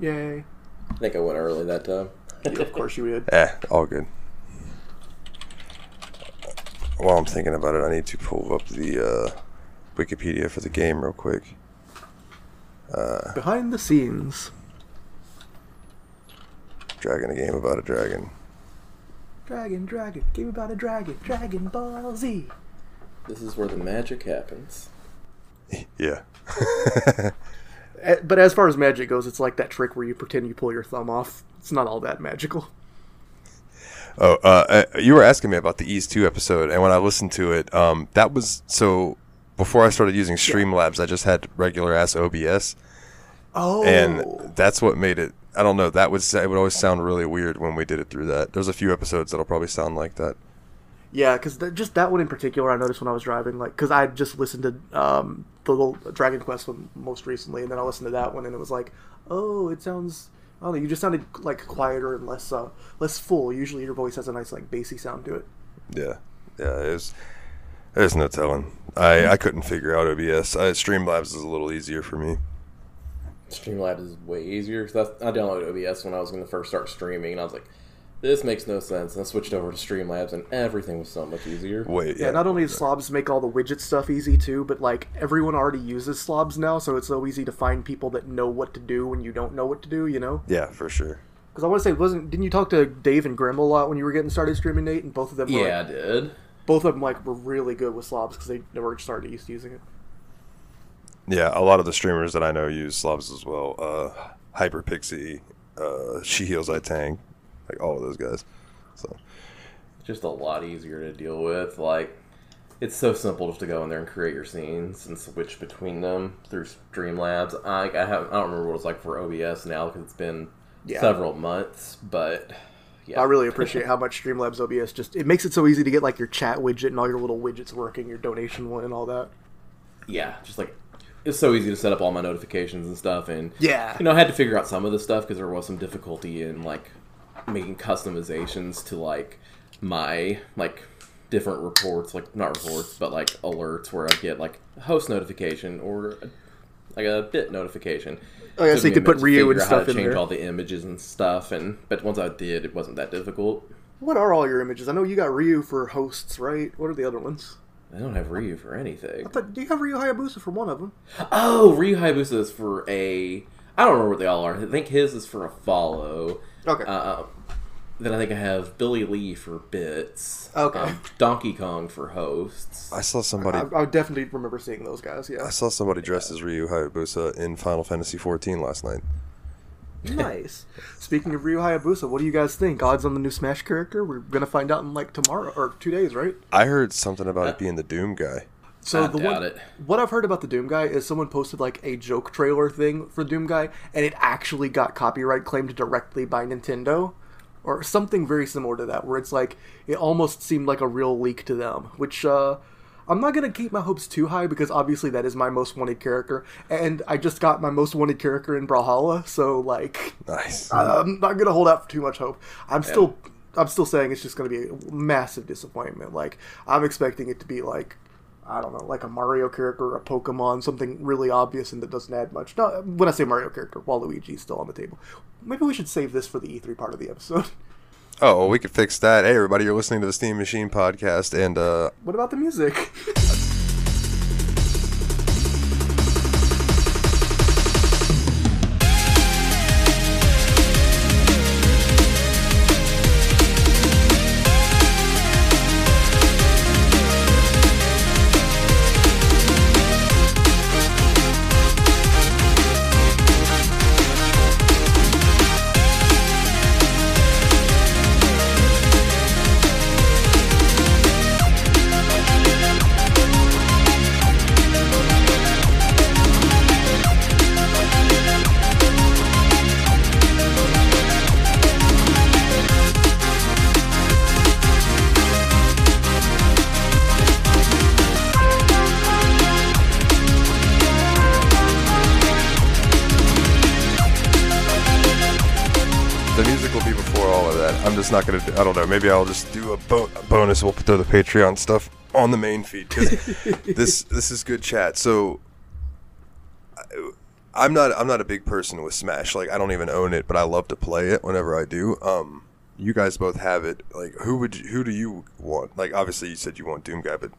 Yay. I think I went early that time. Yeah, of course you did. Eh, all good. While I'm thinking about it, I need to pull up the uh, Wikipedia for the game real quick. Behind the scenes. Dragon, a game about a dragon. Dragon, dragon, game about a dragon, Dragon Ball Z. This is where the magic happens. Yeah. Eh, But as far as magic goes, it's like that trick where you pretend you pull your thumb off. It's not all that magical. Oh, uh, uh, you were asking me about the Ease 2 episode, and when I listened to it, um, that was so. Before I started using Streamlabs, I just had regular ass OBS, Oh. and that's what made it. I don't know. That was it would always sound really weird when we did it through that. There's a few episodes that'll probably sound like that. Yeah, because just that one in particular, I noticed when I was driving, like, because I just listened to um, the little Dragon Quest one most recently, and then I listened to that one, and it was like, oh, it sounds, I don't know, you just sounded like quieter and less, uh, less full. Usually, your voice has a nice like bassy sound to it. Yeah, yeah. It was. There's no telling. I I couldn't figure out OBS. I, Streamlabs is a little easier for me. Streamlabs is way easier. that's- I downloaded OBS when I was going to first start streaming, and I was like, this makes no sense. And I switched over to Streamlabs, and everything was so much easier. Wait, Yeah, yeah. not only does Slobs make all the widget stuff easy too, but like everyone already uses Slobs now, so it's so easy to find people that know what to do when you don't know what to do. You know? Yeah, for sure. Because I want to say, wasn't didn't you talk to Dave and Grim a lot when you were getting started streaming, Nate? And both of them, were, Yeah, I did. both of them like were really good with Slobs because they never started used using it. Yeah, a lot of the streamers that I know use slobs as well. Uh, Hyperpixie, uh, She Heals I Tang, like all of those guys. So just a lot easier to deal with. Like, it's so simple just to go in there and create your scenes and switch between them through Streamlabs. I, I have I don't remember what it's like for OBS now because it's been Yeah. several months, but yeah, I really appreciate how much Streamlabs OBS just it makes it so easy to get like your chat widget and all your little widgets working, your donation one and all that. yeah, just like it's so easy to set up all my notifications and stuff. And Yeah. you know, I had to figure out some of the stuff because there was some difficulty in like making customizations to like my like different reports, like not reports, but like alerts where I get like a host notification or like a bit notification. Oh, yeah, Took so you could put Ryu and out how stuff to in change there. all the images and stuff, and but once I did, it wasn't that difficult. What are all your images? I know you got Ryu for hosts, right? What are the other ones? I don't have Ryu for anything. But do you have Ryu Hayabusa for one of them? Oh, Ryu Hayabusa is for a. I don't remember what they all are. I think his is for a follow. Okay. Uh, then I think I have Billy Lee for bits. Okay. Um, Donkey Kong for hosts. I saw somebody. I, I definitely remember seeing those guys. Yeah. I saw somebody dressed as Ryu Hayabusa in Final Fantasy XIV last night. nice. Speaking of Ryu Hayabusa, what do you guys think? Odds on the new Smash character? We're gonna find out in like tomorrow or two days, right? I heard something about it being the Doom guy. So I the doubt one, it. what I've heard about the Doom guy is someone posted like a joke trailer thing for Doom guy, and it actually got copyright claimed directly by Nintendo, or something very similar to that, where it's like it almost seemed like a real leak to them. Which uh, I'm not gonna keep my hopes too high because obviously that is my most wanted character, and I just got my most wanted character in Brawlhalla, so like Nice. I'm not gonna hold out for too much hope. I'm still I'm still saying it's just gonna be a massive disappointment. Like I'm expecting it to be like I don't know, like a Mario character or a Pokemon, something really obvious and that doesn't add much. No, when I say Mario character, Waluigi's still on the table. Maybe we should save this for the E3 part of the episode. Oh, well, we could fix that. Hey, everybody, you're listening to the Steam Machine podcast, and uh, what about the music? Maybe I'll just do a, bo- a bonus. We'll throw the Patreon stuff on the main feed because this this is good chat. So I, I'm not I'm not a big person with Smash. Like I don't even own it, but I love to play it whenever I do. Um, you guys both have it. Like who would you, who do you want? Like obviously you said you want Doom Guy, but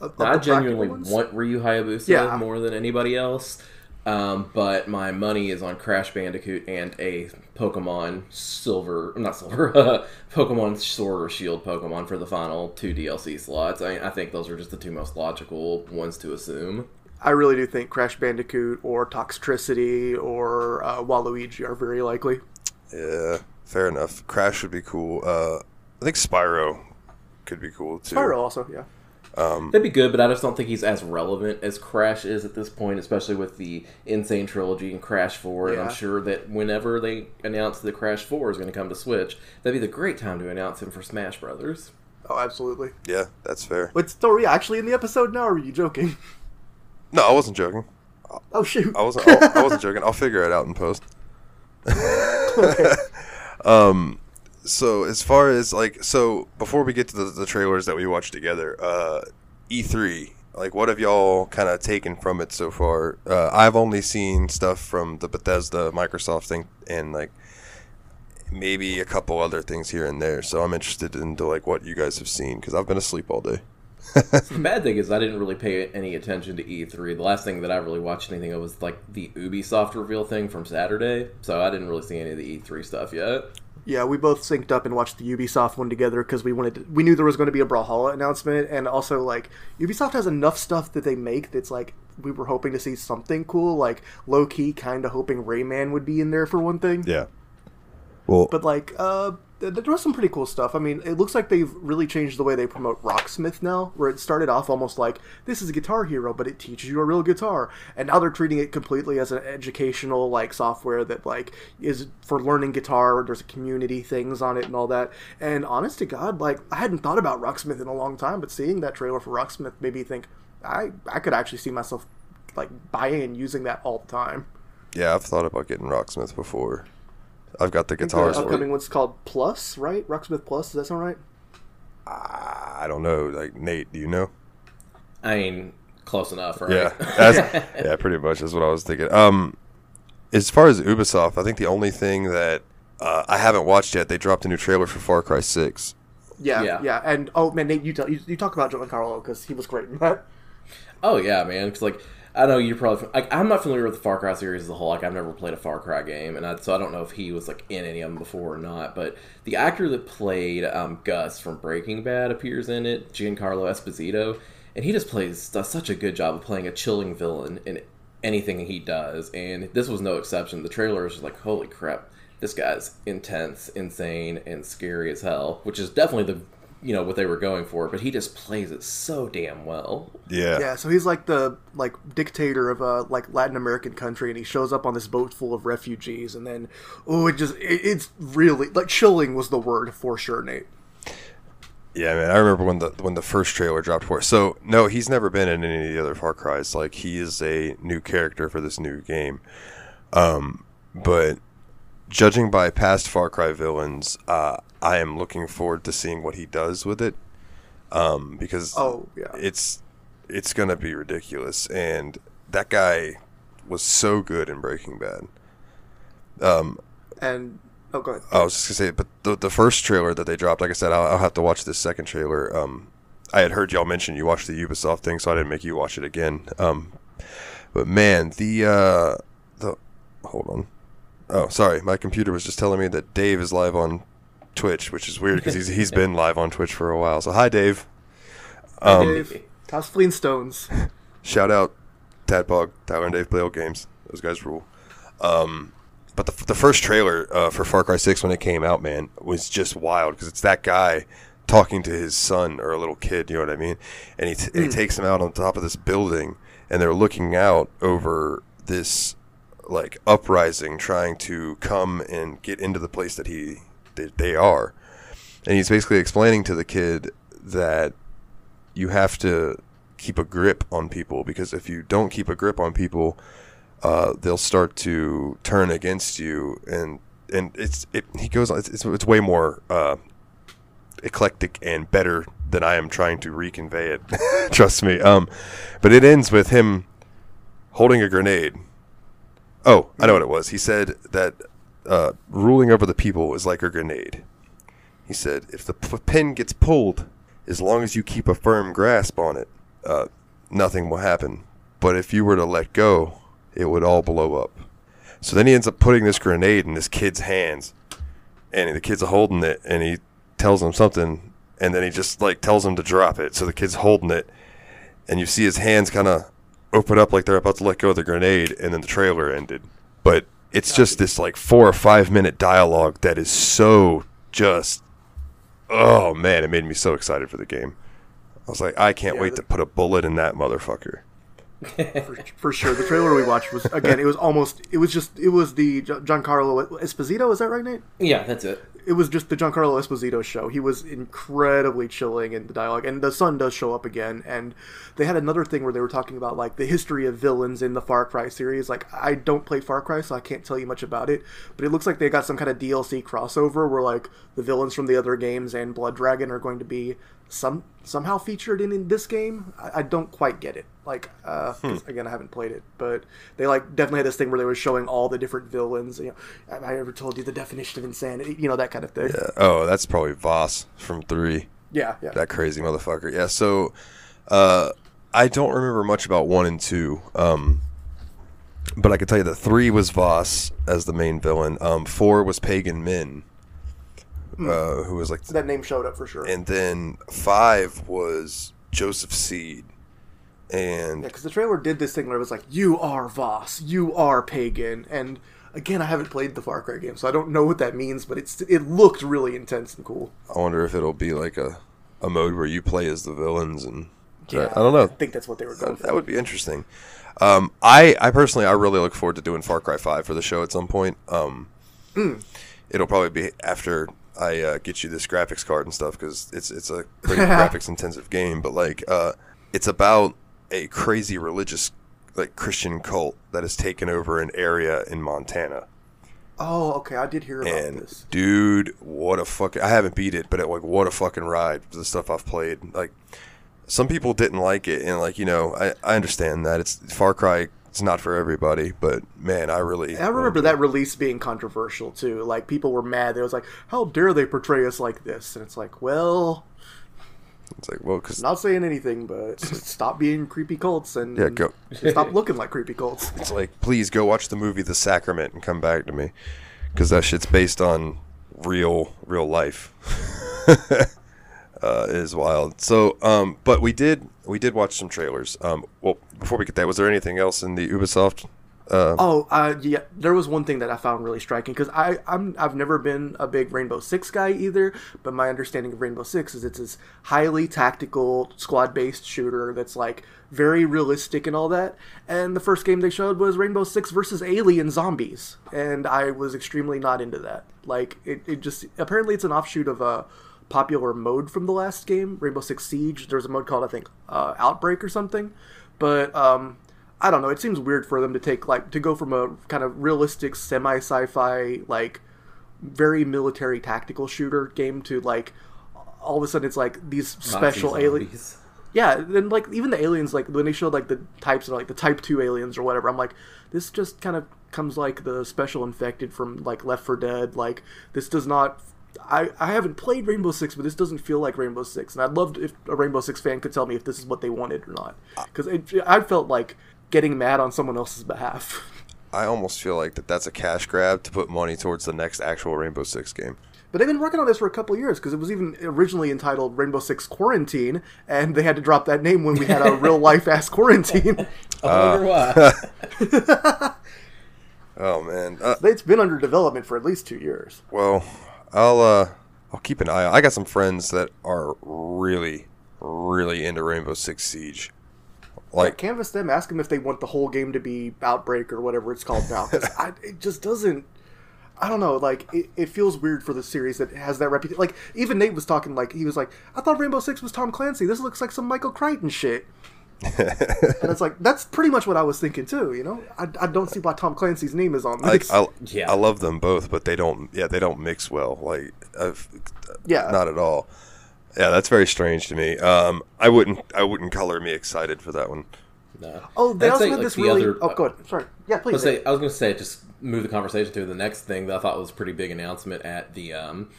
Of- of I genuinely ones? want Ryu Hayabusa Yeah. more than anybody else. Um, but my money is on Crash Bandicoot and a Pokemon Silver, not Silver, Pokemon Sword or Shield Pokemon for the final two DLC slots. I, I think those are just the two most logical ones to assume. I really do think Crash Bandicoot or Toxtricity or uh, Waluigi are very likely. yeah, fair enough. Crash would be cool. Uh, I think Spyro could be cool too. Spyro also, yeah. That'd be good, but I just don't think he's as relevant as Crash is at this point, especially with the N. Sane Trilogy and Crash 4. And I'm sure that whenever they announce that Crash 4 is going to come to Switch, that'd be the great time to announce him for Smash Brothers. Oh, absolutely. Yeah, that's fair. Wait, so are you actually in the episode now, or are you joking? No, I wasn't joking. Oh shoot! I wasn't. I, I wasn't joking. I'll figure it out in post. um, so as far as like, so before we get to the, the trailers that we watched together, uh, E3, like, what have y'all kind of taken from it so far? Uh, I've only seen stuff from the Bethesda, Microsoft thing, and like maybe a couple other things here and there. So I'm interested into like what you guys have seen because I've been asleep all day. The bad thing is I didn't really pay any attention to E3. The last thing that I really watched anything of was like the Ubisoft reveal thing from Saturday, so I didn't really see any of the E3 stuff yet. Yeah, we both synced up and watched the Ubisoft one together because we wanted to, we knew there was going to be a Brawlhalla announcement, and also like Ubisoft has enough stuff that they make that's like we were hoping to see something cool, like low key, kind of hoping Rayman would be in there for one thing. Yeah. Well, But like, uh, there was some pretty cool stuff. I mean, it looks like they've really changed the way they promote Rocksmith now, where it started off almost like this is a Guitar Hero, but it teaches you a real guitar, and now they're treating it completely as an educational like software that like is for learning guitar. There's community things on it and all that. And honest to God, like I hadn't thought about Rocksmith in a long time, but seeing that trailer for Rocksmith made me think I I could actually see myself like buying and using that all the time. yeah, I've thought about getting Rocksmith before. I've got the I guitars the for upcoming one's called Plus, right? Rocksmith Plus. Does that sound right? I don't know. Like Nate, do you know? I mean, close enough, right? Yeah, that's, yeah, pretty much That's what I was thinking. Um, as far as Ubisoft, I think the only thing that uh, I haven't watched yet, they dropped a new trailer for Far Cry Six. Yeah, yeah, Yeah. And oh man, Nate, you tell you, you talk about Giancarlo because he was great in that. Oh yeah, man. Because like I know you're probably like I'm not familiar with the Far Cry series as a whole. Like I've never played a Far Cry game, and I, so I don't know if he was like in any of them before or not. But the actor that played um, Gus from Breaking Bad appears in it, Giancarlo Esposito, and he just plays does such a good job of playing a chilling villain in anything he does. And this was no exception. The trailer is just like, holy crap, this guy's intense, insane, and scary as hell. Which is definitely the you know what they were going for, but he just plays it so damn well. Yeah, Yeah, so he's like the like dictator of a like Latin American country, and he shows up on this boat full of refugees, and then oh, it just it, it's really like chilling was the word for sure, Nate. yeah, man. I remember when the when the first trailer dropped for it. So no, he's never been in any of the other Far Cries. Like he is a new character for this new game. Um, but judging by past Far Cry villains, uh, I am looking forward to seeing what he does with it. Um, because Oh yeah, it's it's gonna be ridiculous. And that guy was so good in Breaking Bad. Um, and oh go ahead. I was just gonna say, but the the first trailer that they dropped, like I said, I'll, I'll have to watch this second trailer. Um, I had heard y'all mention you watched the Ubisoft thing, so I didn't make you watch it again. Um, but man, the uh, the hold on. Oh, sorry, my computer was just telling me that Dave is live on Twitch, which is weird because he's he's been live on Twitch for a while. So hi, Dave. Um, Dave, how's Flintstones? Shout out Tadpog, Tyler and Dave play old games. Those guys rule. Um, but the, the first trailer uh, for Far Cry 6 when it came out, man, was just wild because it's that guy talking to his son or a little kid, you know what I mean? And he, t- he takes him out on top of this building and they're looking out over this like uprising trying to come and get into the place that he they, they are. And he's basically explaining to the kid that you have to keep a grip on people because if you don't keep a grip on people, uh, they'll start to turn against you, and and it's it. He goes on. It's it's, it's way more uh, eclectic and better than I am trying to reconvey it. Trust me. Um, but it ends with him holding a grenade Oh, I know what it was. He said that uh, ruling over the people is like a grenade. He said if the p- pin gets pulled, as long as you keep a firm grasp on it, uh, nothing will happen. But if you were to let go, it would all blow up. So then he ends up putting this grenade in this kid's hands, and the kid's holding it, and he tells him something, and then he just like tells him to drop it. So the kid's holding it, and you see his hands kind of open up like they're about to let go of the grenade, and then the trailer ended. But it's just this like four or five minute dialogue that is so just, oh man, it made me so excited for the game. I was like, I can't Yeah, wait the- to put a bullet in that motherfucker. For, for sure. The trailer we watched was again. It was almost. It was just. It was the Gi- Giancarlo Esposito. Is that right, Nate? Yeah, that's it. It was just the Giancarlo Esposito show. He was incredibly chilling in the dialogue, and the sun does show up again. And they had another thing where they were talking about like the history of villains in the Far Cry series. Like I don't play Far Cry, so I can't tell you much about it. But it looks like they got some kind of DLC crossover where like the villains from the other games and Blood Dragon are going to be some somehow featured in, in this game. I, I don't quite get it. Like uh, 'cause, again, I haven't played it, but they like definitely had this thing where they were showing all the different villains. You know, have I ever told you the definition of insanity? You know that kind of thing. Yeah. Oh, that's probably Voss from three. Yeah, yeah. That crazy motherfucker. Yeah. So, uh, I don't remember much about one and two. Um, but I can tell you that three was Voss as the main villain. Um, four was Pagan Min, uh, who was like, that name showed up for sure. and then five was Joseph Seed, and Yeah, because the trailer did this thing where it was like, "You are Voss, you are pagan," and again, I haven't played the Far Cry game, so I don't know what that means, but it's it looked really intense and cool. I wonder if it'll be like a, a mode where you play as the villains and Yeah, I don't know. I think that's what they were going That, for. that would be interesting. Um, I, I personally, I really look forward to doing Far Cry Five for the show at some point. Um, It'll probably be after I uh, get you this graphics card and stuff because it's it's a pretty graphics intensive game. But like, uh, it's about a crazy religious like Christian cult that has taken over an area in Montana. Oh, okay, I did hear about And this. dude, what a fucking! I haven't beat it, but it, like, what a fucking ride! The stuff I've played, like, some people didn't like it, and like, you know, I, I understand that it's Far Cry. It's not for everybody, but man, I really. I remember that release being controversial too. Like people were mad. They was like, "How dare they portray us like this?" And it's like, well, It's like, well, because not saying anything, but stop being creepy cults and Yeah, go. stop looking like creepy cults. it's like, please go watch the movie The Sacrament and come back to me, because that shit's based on real, real life. uh, it is wild. So, um, but we did, we did watch some trailers. Um, well, before we get that, was there anything else in the Ubisoft? Uh, Oh, uh, yeah. There was one thing that I found really striking because I I'm I've never been a big Rainbow Six guy either. But my understanding of Rainbow Six is it's this highly tactical squad based shooter that's like very realistic and all that. And the first game they showed was Rainbow Six versus alien zombies, and I was extremely not into that. Like it, it just apparently it's an offshoot of a popular mode from the last game, Rainbow Six Siege. There's a mode called I think uh, Outbreak or something, but um, I don't know. It seems weird for them to take like to go from a kind of realistic semi sci-fi like very military tactical shooter game to like all of a sudden it's like these special aliens. Yeah, then like even the aliens, like when they showed like the types of like the Type Two aliens or whatever, I'm like, this just kind of comes like the special infected from like Left 4 Dead. Like this does not. I I haven't played Rainbow Six, but this doesn't feel like Rainbow Six, and I'd love if a Rainbow Six fan could tell me if this is what they wanted or not, because I felt like getting mad on someone else's behalf. I almost feel like that that's a cash grab to put money towards the next actual Rainbow Six game. But they've been working on this for a couple of years because it was even originally entitled Rainbow Six Quarantine, and they had to drop that name when we had a real life ass quarantine. I wonder why. Oh man. Uh, it's been under development for at least two years. Well, I'll uh, I'll keep an eye. out. I got some friends that are really, really into Rainbow Six Siege. Like, canvas them, ask them if they want the whole game to be Outbreak or whatever it's called now. 'cause I, it just doesn't. I don't know. Like it, it feels weird for the series that has that reputation. Like even Nate was talking. Like he was like, I thought Rainbow Six was Tom Clancy. This looks like some Michael Crichton shit. and it's like that's pretty much what I was thinking too. You know, I, I don't see why Tom Clancy's name is on like. I, Yeah. I love them both, but they don't. Yeah, they don't mix well. Like, I've, yeah, not at all. Yeah, that's very strange to me. Um, I wouldn't. I wouldn't color me excited for that one. No. Oh, they I'd also say, had like, this the really. other- oh, go ahead. Sorry. Yeah, I please. was, say, I was going to say, just move the conversation to the next thing that I thought was a pretty big announcement at the um,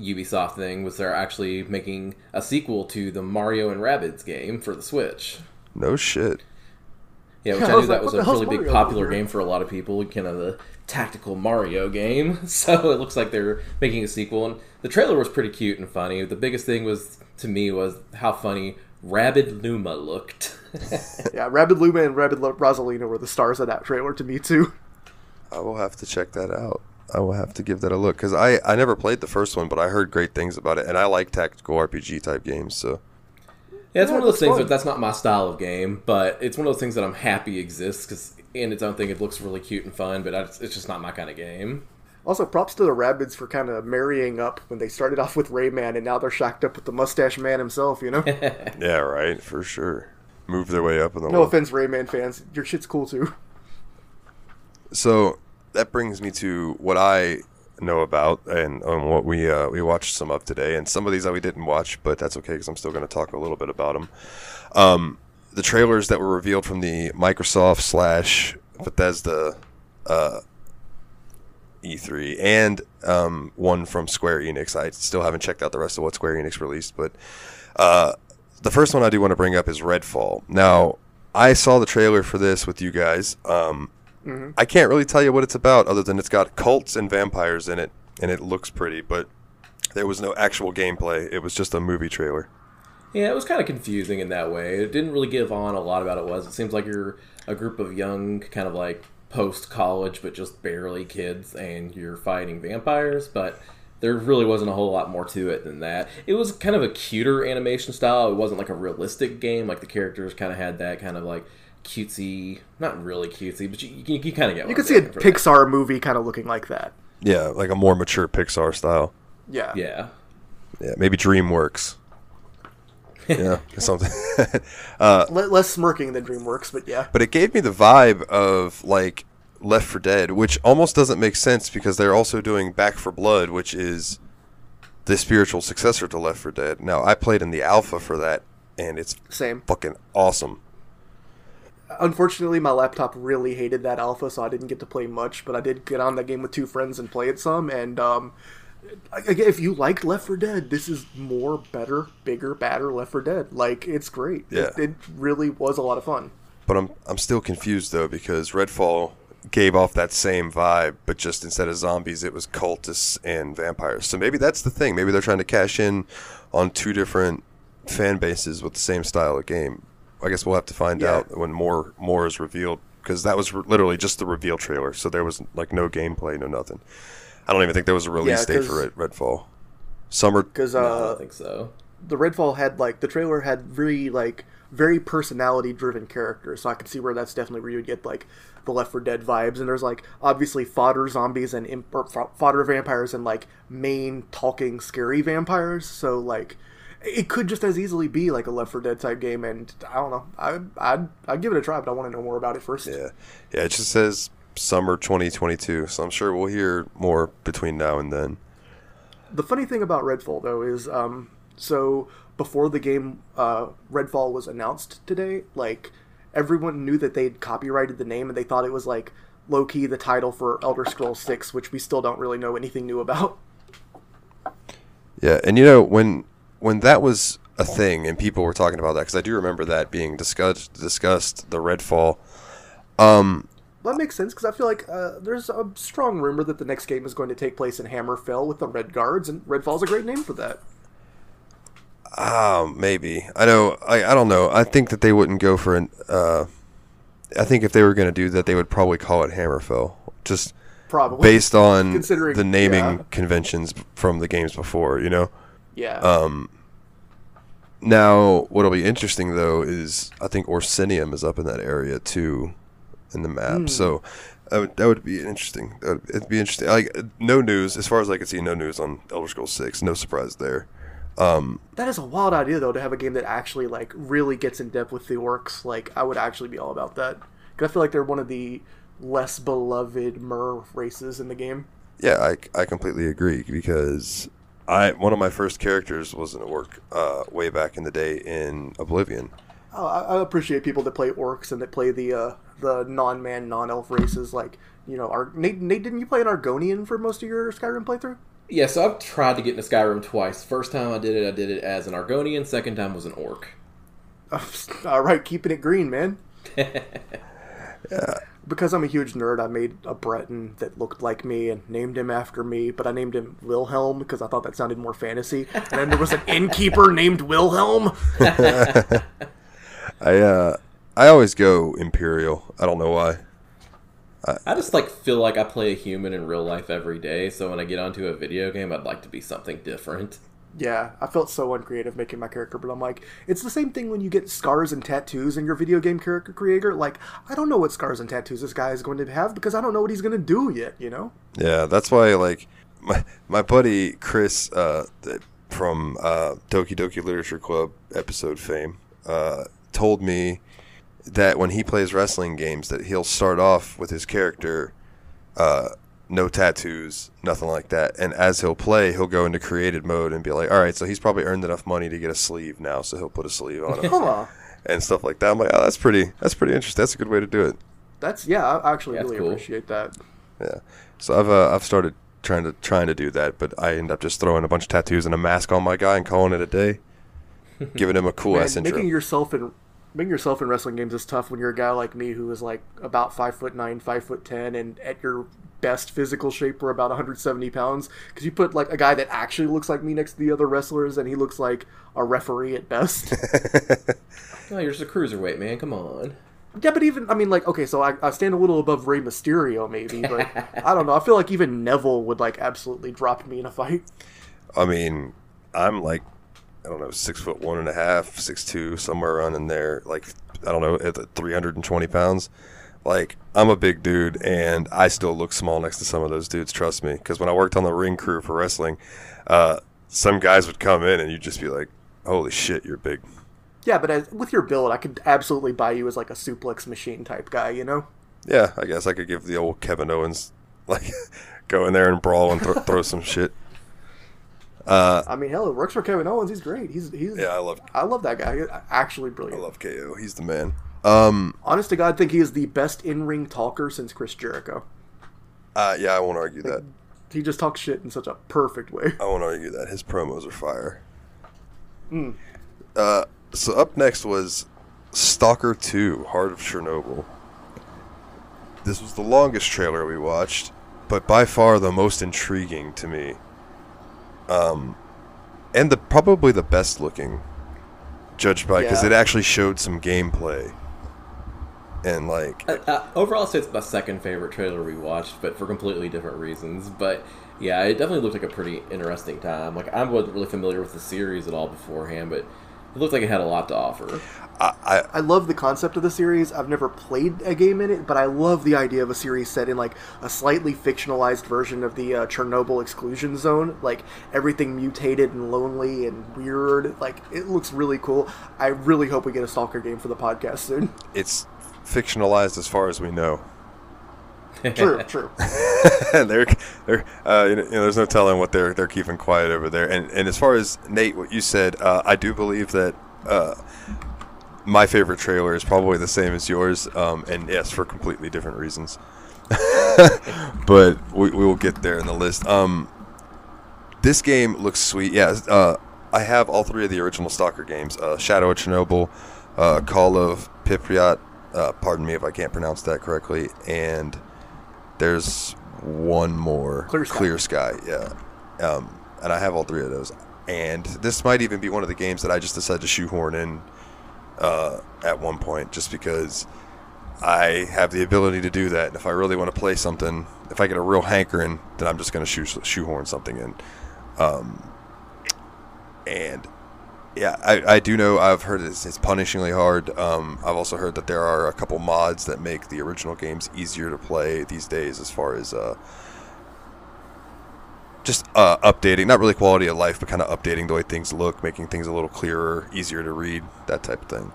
Ubisoft thing was they're actually making a sequel to the Mario and Rabbids game for the Switch. No shit. Yeah, which I I knew like, that was a the hell's really big Mario popular game for a lot of people, kind of the tactical Mario game. So it looks like they're making a sequel, and the trailer was pretty cute and funny. The biggest thing was to me was how funny Rabid Luma looked. yeah, Rabid Luma and Rabid Lo- Rosalina were the stars of that trailer to me too. I will have to check that out. I will have to give that a look because I, I never played the first one, but I heard great things about it, and I like tactical RPG type games. So Yeah, it's Yeah, one of those things fun. that that's not my style of game, but it's one of those things that I'm happy exists because in its own thing it looks really cute and fun, but I, it's just not my kind of game. Also, props to the Rabbids for kind of marrying up when they started off with Rayman and now they're shacked up with the mustache man himself, you know? yeah, right, for sure. Move their way up in the no world. offense, Rayman fans. Your shit's cool too. So that brings me to what I know about and what we uh, we watched some of today, and some of these that we didn't watch, but that's okay because I'm still going to talk a little bit about them. Um, the trailers that were revealed from the Microsoft slash Bethesda uh, E3 and um, one from Square Enix. I still haven't checked out the rest of what Square Enix released, but uh, the first one I do want to bring up is Redfall. Now, I saw the trailer for this with you guys. Um, Mm-hmm. I can't really tell you what it's about other than it's got cults and vampires in it, and it looks pretty, but there was no actual gameplay. It was just a movie trailer. Yeah, it was kind of confusing in that way. It didn't really give on a lot about it was. It seems like you're a group of young, kind of like post college, but just barely kids, and you're fighting vampires, but there really wasn't a whole lot more to it than that. It was kind of a cuter animation style. It wasn't like a realistic game. Like the characters kind of had that kind of like cutesy, not really cutesy, but you, you, you kind of get You I'm could see a getting from that. Pixar movie kind of looking like that. Yeah, like a more mature Pixar style. Yeah. Yeah. Yeah, maybe DreamWorks. yeah, something. uh, less smirking than DreamWorks, but yeah. but it gave me the vibe of like Left 4 Dead, which almost doesn't make sense because they're also doing Back for Blood, which is the spiritual successor to Left 4 Dead. Now, I played in the alpha for that, and it's Same. fucking awesome. Unfortunately, my laptop really hated that alpha, so I didn't get to play much. But I did get on that game with two friends and play it some. And um, if you liked Left 4 Dead, this is more, better, bigger, badder Left 4 Dead. Like it's great. Yeah. It, it really was a lot of fun. But I'm I'm still confused though because Redfall gave off that same vibe, but just instead of zombies, it was cultists and vampires. So maybe that's the thing. Maybe they're trying to cash in on two different fan bases with the same style of game. I guess we'll have to find Yeah. out when more more is revealed because that was re- literally just the reveal trailer. So there was like no gameplay, no nothing. I don't even think there was a release Yeah, date for Red, Redfall. Summer. Because No, I uh, don't think so. the Redfall had like the trailer had very like very personality driven characters, so I could see where that's definitely where you would get like the Left 4 Dead vibes. And there's like obviously fodder zombies and imp- fodder vampires and like main talking scary vampires. So like it could just as easily be like a Left 4 Dead type game. And I don't know, I I'd, I'd give it a try, but I want to know more about it first. Yeah, yeah. It just says summer 2022, so I'm sure we'll hear more between now and then. The funny thing about Redfall though is, um, so before the game uh, Redfall was announced today, like everyone knew that they'd copyrighted the name and they thought it was like low key the title for Elder Scrolls Six, which we still don't really know anything new about. Yeah, and you know when when that was a thing and people were talking about that because I do remember that being discussed discussed the Redfall. Um, That makes sense because I feel like uh, there's a strong rumor that the next game is going to take place in Hammerfell with the Redguards, and Redfall's a great name for that. oh, maybe I know. I I don't know. I think that they wouldn't go for an. Uh, I think if they were going to do that, they would probably call it Hammerfell, just Probably based on Considering- the naming yeah. conventions from the games before. You know. yeah. Um, now, what'll be interesting though is I think Orsinium is up in that area too, in the map. Hmm. So that would, that would be interesting. That would, it'd be interesting. Like no news as far as I can see. No news on Elder Scrolls Six. No surprise there. Um, That is a wild idea, though, to have a game that actually like really gets in depth with the orcs. Like, I would actually be all about that because I feel like they're one of the less beloved mer races in the game. yeah, I, I completely agree because I one of my first characters was an orc uh, way back in the day in Oblivion. Oh, I, I appreciate people that play orcs and that play the uh, the non-man, non-elf races. Like you know, our Nate, Nate, didn't you play an Argonian for most of your Skyrim playthrough? Yeah, so I've tried to get into Skyrim twice. First time I did it, I did it as an Argonian. Second time was an orc. All right, keeping it green, man. yeah. Because I'm a huge nerd, I made a Breton that looked like me and named him after me, but I named him Wilhelm because I thought that sounded more fantasy. And then there was an innkeeper named Wilhelm. I uh, I always go Imperial. I don't know why. I just like feel like I play a human in real life every day, so when I get onto a video game, I'd like to be something different. Yeah, I felt so uncreative making my character, but I'm like, it's the same thing when you get scars and tattoos in your video game character creator. Like, I don't know what scars and tattoos this guy is going to have because I don't know what he's going to do yet, you know? Yeah, that's why, like, my, my buddy Chris uh, from uh, Doki Doki Literature Club episode fame uh, told me that when he plays wrestling games that he'll start off with his character uh, no tattoos, nothing like that. And as he'll play, he'll go into created mode and be like, all right, so he's probably earned enough money to get a sleeve now, so he'll put a sleeve on him and stuff like that. I'm like, oh, that's pretty, that's pretty interesting. That's a good way to do it. That's yeah, I actually really cool. appreciate that. Yeah, so I've uh, I've started trying to trying to do that, but I end up just throwing a bunch of tattoos and a mask on my guy and calling it a day, giving him a cool ass intro. Making yourself in making yourself in wrestling games is tough when you're a guy like me who is like about five foot nine, five foot ten, and at your best physical shape were about 170 pounds because you put like a guy that actually looks like me next to the other wrestlers and he looks like a referee at best. no, oh, you're just a cruiserweight, man. Come on. Yeah, but even I mean, like, okay, so I, I stand a little above Rey Mysterio, maybe, but I don't know. I feel like even Neville would like absolutely drop me in a fight. I mean, I'm like, I don't know, six foot one and a half, six two, somewhere around in there. Like, I don't know, at 320 pounds. Like, I'm a big dude, and I still look small next to some of those dudes. Trust me, because when I worked on the ring crew for wrestling, uh, some guys would come in, and you'd just be like, "Holy shit, you're big." Yeah, but as, with your build, I could absolutely buy you as like a suplex machine type guy. You know? Yeah, I guess I could give the old Kevin Owens like go in there and brawl and th- throw some shit. Uh, I mean, hell, it works for Kevin Owens. He's great. He's he's. Yeah, I love. I love that guy. Actually, brilliant. I love KO. He's the man. Um, Honest to God, I think he is the best in-ring talker since Chris Jericho. Uh, yeah, I won't argue like, that. He just talks shit in such a perfect way. I won't argue that. His promos are fire. Mm. Uh, so up next was Stalker 2, Heart of Chernobyl. This was the longest trailer we watched, but by far the most intriguing to me. Um, and the probably the best looking, judged by because yeah. it actually showed some gameplay and like uh, uh, overall, I'd say it's my second favorite trailer we watched, but for completely different reasons. But yeah, it definitely looked like a pretty interesting time. Like I wasn't really familiar with the series at all beforehand, but it looked like it had a lot to offer. I, I, I love the concept of the series. I've never played a game in it, but I love the idea of a series set in like a slightly fictionalized version of the uh, Chernobyl exclusion zone. Like everything mutated and lonely and weird. Like it looks really cool. I really hope we get a Stalker game for the podcast soon. It's fictionalized as far as we know. true, true. they're, they're, uh, you know, there's no telling what they're they're keeping quiet over there. And and as far as Nate, what you said, uh, I do believe that uh, my favorite trailer is probably the same as yours. Um, and yes, for completely different reasons. but we, we will get there in the list. Um, this game looks sweet. Yeah, uh, I have all three of the original Stalker games: uh, Shadow of Chernobyl, uh, Call of Pripyat, uh, pardon me if I can't pronounce that correctly. And there's one more. Clear Sky. Clear Sky, yeah. Um, and I have all three of those. And this might even be one of the games that I just decided to shoehorn in uh, at one point, just because I have the ability to do that. And if I really want to play something, if I get a real hankering, then I'm just going to shoe, shoehorn something in. Um, and yeah, I, I do know. I've heard it's, it's punishingly hard. Um, I've also heard that there are a couple mods that make the original games easier to play these days, as far as uh, just uh, updating, not really quality of life, but kind of updating the way things look, making things a little clearer, easier to read, that type of thing.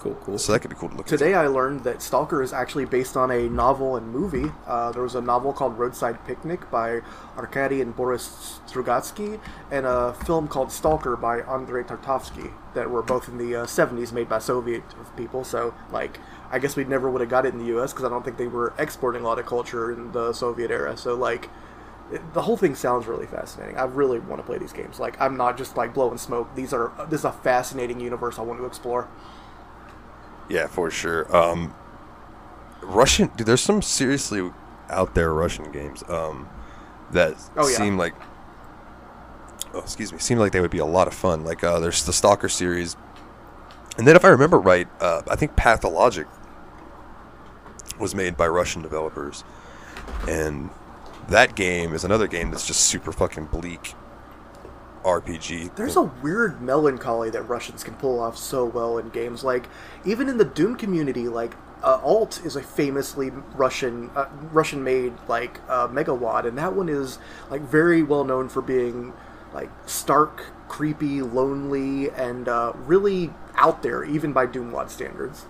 Cool, cool. So that could be cool to look Today I learned that Stalker is actually based on a novel and movie. Uh, there was a novel called Roadside Picnic by Arkady and Boris Strugatsky, and a film called Stalker by Andrei Tarkovsky that were both in the uh, 70s, made by Soviet people. So, like, I guess we never would have got it in the U.S. because I don't think they were exporting a lot of culture in the Soviet era. So, like, the whole thing sounds really fascinating. I really want to play these games. Like, I'm not just like blowing smoke. These are this is a fascinating universe I want to explore. Yeah, for sure. Um, Russian, dude. There's some seriously out there Russian games um, that Oh, yeah. seem like, oh, excuse me, seem like they would be a lot of fun. Like uh, there's the Stalker series, and then if I remember right, uh, I think Pathologic was made by Russian developers, and that game is another game that's just super fucking bleak RPG. There's a weird melancholy that Russians can pull off so well in games. Like even in the Doom community, like uh, Alt is a famously Russian uh, Russian made like uh, megawad, and that one is like very well known for being like stark, creepy, lonely, and uh, really out there, even by Doomwad standards.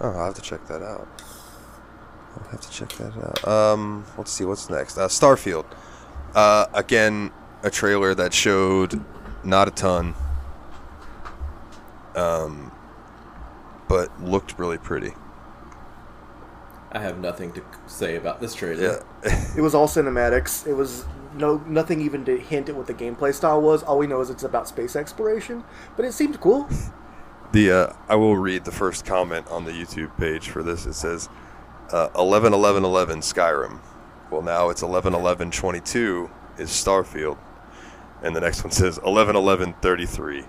Oh, I'll have to check that out. I'll have to check that out. Um, let's see what's next. Uh, Starfield. Uh, again, a trailer that showed not a ton, um, but looked really pretty. I have nothing to say about this trailer. Yeah, It was all cinematics. It was no nothing even to hint at what the gameplay style was. All we know is it's about space exploration, but it seemed cool. the uh, I will read the first comment on the YouTube page for this. It says, uh, "11 11 11 Skyrim." Well, now it's 11 11 22 is Starfield, and the next one says 11 11 33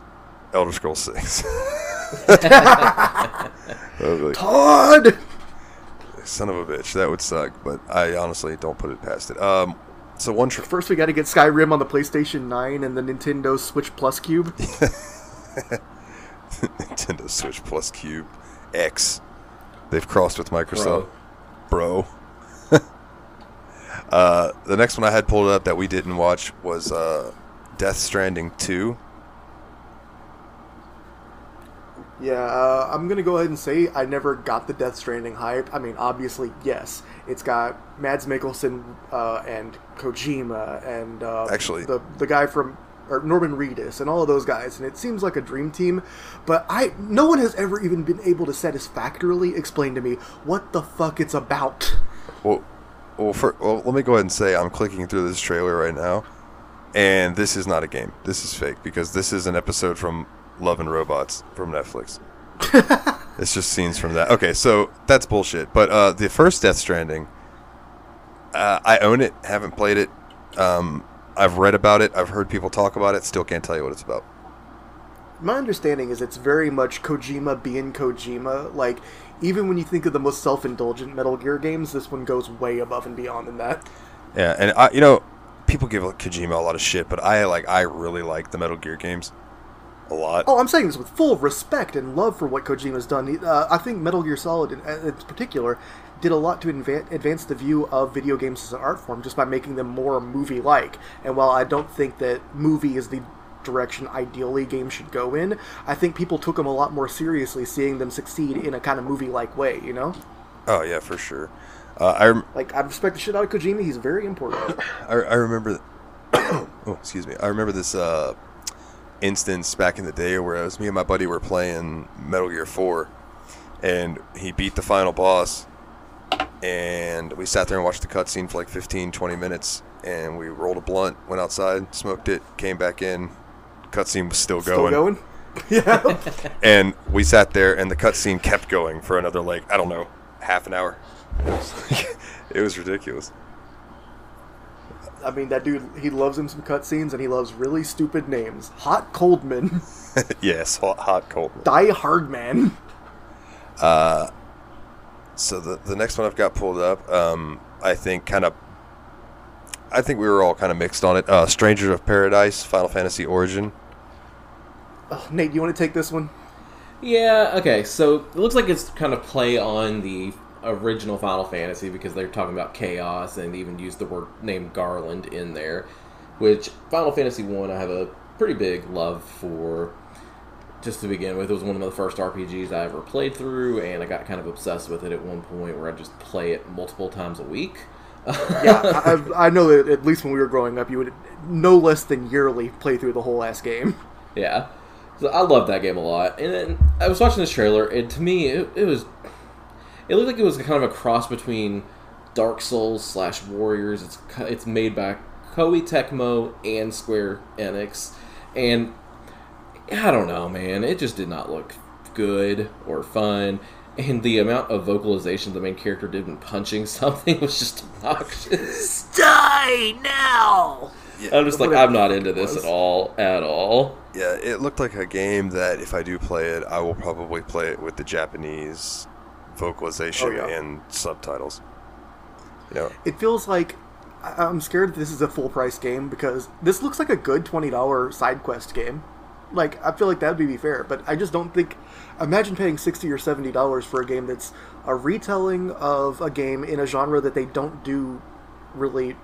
Elder Scrolls 6. I like, Todd. son of a bitch, that would suck, but I honestly don't put it past it. Um, so one tr- First, we got to get Skyrim on the PlayStation 9 and the Nintendo Switch Plus Cube. Nintendo Switch Plus Cube X, they've crossed with Microsoft, bro. uh, the next one I had pulled up that we didn't watch was uh, Death Stranding 2. Yeah, uh, I'm gonna go ahead and say I never got the Death Stranding hype. I mean, obviously, yes, it's got Mads Mikkelsen uh, and Kojima and uh, Actually- the the guy from or Norman Reedus and all of those guys, and it seems like a dream team. But I, no one has ever even been able to satisfactorily explain to me what the fuck it's about. Well, well, for, well, let me go ahead and say I'm clicking through this trailer right now, and this is not a game. This is fake because this is an episode from Love and Robots from Netflix. it's just scenes from that. Okay, so that's bullshit. But uh, the first Death Stranding, uh, I own it. Haven't played it. Um, I've read about it. I've heard people talk about it. Still can't tell you what it's about. My understanding is it's very much Kojima being Kojima. Like, even when you think of the most self-indulgent Metal Gear games, this one goes way above and beyond than that. Yeah, and I, you know, people give Kojima a lot of shit, but I like. I really like the Metal Gear games a lot. Oh, I'm saying this with full respect and love for what Kojima's done. Uh, I think Metal Gear Solid, in, uh, in particular, did a lot to adva- advance the view of video games as an art form just by making them more movie-like. And while I don't think that movie is the direction ideally games should go in, I think people took them a lot more seriously, seeing them succeed in a kind of movie-like way. You know, Oh yeah, for sure. Uh, I rem- like I respect the shit out of Kojima. He's very important. I, I remember. oh, excuse me. I remember this uh, instance back in the day where it was me and my buddy were playing Metal Gear Four, and he beat the final boss, and we sat there and watched the cutscene for like 15, 20 minutes, and we rolled a blunt, went outside, smoked it, came back in. Cutscene was still Still going, going? yeah. and we sat there, and the cutscene kept going for another like I don't know, half an hour. It was, like, it was ridiculous. I mean, that dude, he loves him some cutscenes, and he loves really stupid names. Hot Coldman, yes, hot, hot cold. Die Hard Man. Uh so the the next one I've got pulled up, um, I think kind of, I think we were all kind of mixed on it. Uh, Strangers of Paradise, Final Fantasy Origin. Oh, Nate, you want to take this one? Yeah, okay, so it looks like it's kind of play on the original Final Fantasy because they're talking about chaos and even use the word name Garland in there. Which Final Fantasy One, I have a pretty big love for just to begin with, it was one of the first RPGs I ever played through, and I got kind of obsessed with it at one point where I just play it multiple times a week. yeah, I, I know that at least when we were growing up, you would no less than yearly play through the whole ass game. Yeah. So I love that game a lot. And then I was watching this trailer, and to me, it, it was. It looked like it was kind of a cross between Dark Souls slash Warriors. It's it's made by Koei Tecmo and Square Enix, and I don't know, man. It just did not look good or fun. And the amount of vocalization the main character did when punching something was just obnoxious. Die now! I'm just like, I'm not into this at all, at all. Yeah, it looked like a game that if I do play it, I will probably play it with the Japanese vocalization Oh, yeah. and subtitles. You know, It feels like I'm scared that this is a full price game because this looks like a good twenty dollar side quest game. Like I feel like that would be fair, but I just don't think. Imagine paying sixty or seventy dollars for a game that's a retelling of a game in a genre that they don't do really.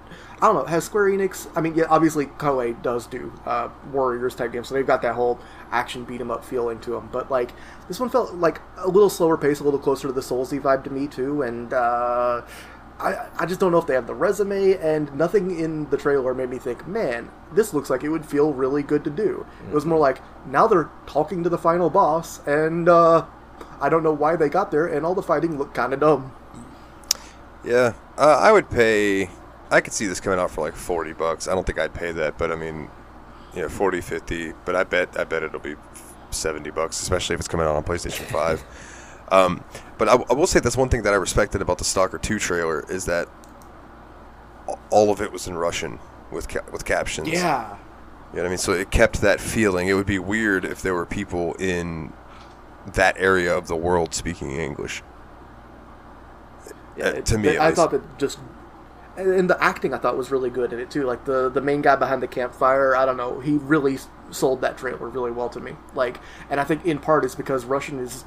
I don't know. Has Square Enix? I mean, yeah, obviously Koei does do uh, Warriors type games, so they've got that whole action beat 'em up feeling to them. But like this one felt like a little slower pace, a little closer to the Soulsy vibe to me too, and. uh I, I just don't know if they have the resume, and nothing in the trailer made me think, man, this looks like it would feel really good to do. It was more like, now they're talking to the final boss, and uh, I don't know why they got there, and all the fighting looked kind of dumb. yeah, uh, I would pay. I could see this coming out for like forty bucks. I don't think I'd pay that, but I mean, you know, 40, 50. But I bet, I bet it'll be seventy bucks, especially if it's coming out on PlayStation Five. Um, but I, I will say that's one thing that I respected about the Stalker Two trailer is that all of it was in Russian with ca- with captions. Yeah. You know what I mean? So it kept that feeling. It would be weird if there were people in that area of the world speaking English. yeah Uh, to me, I least. thought that just. And the acting I thought was really good in it too. Like the the main guy behind the campfire, I don't know, he really sold that trailer really well to me. Like, and I think in part it's because Russian is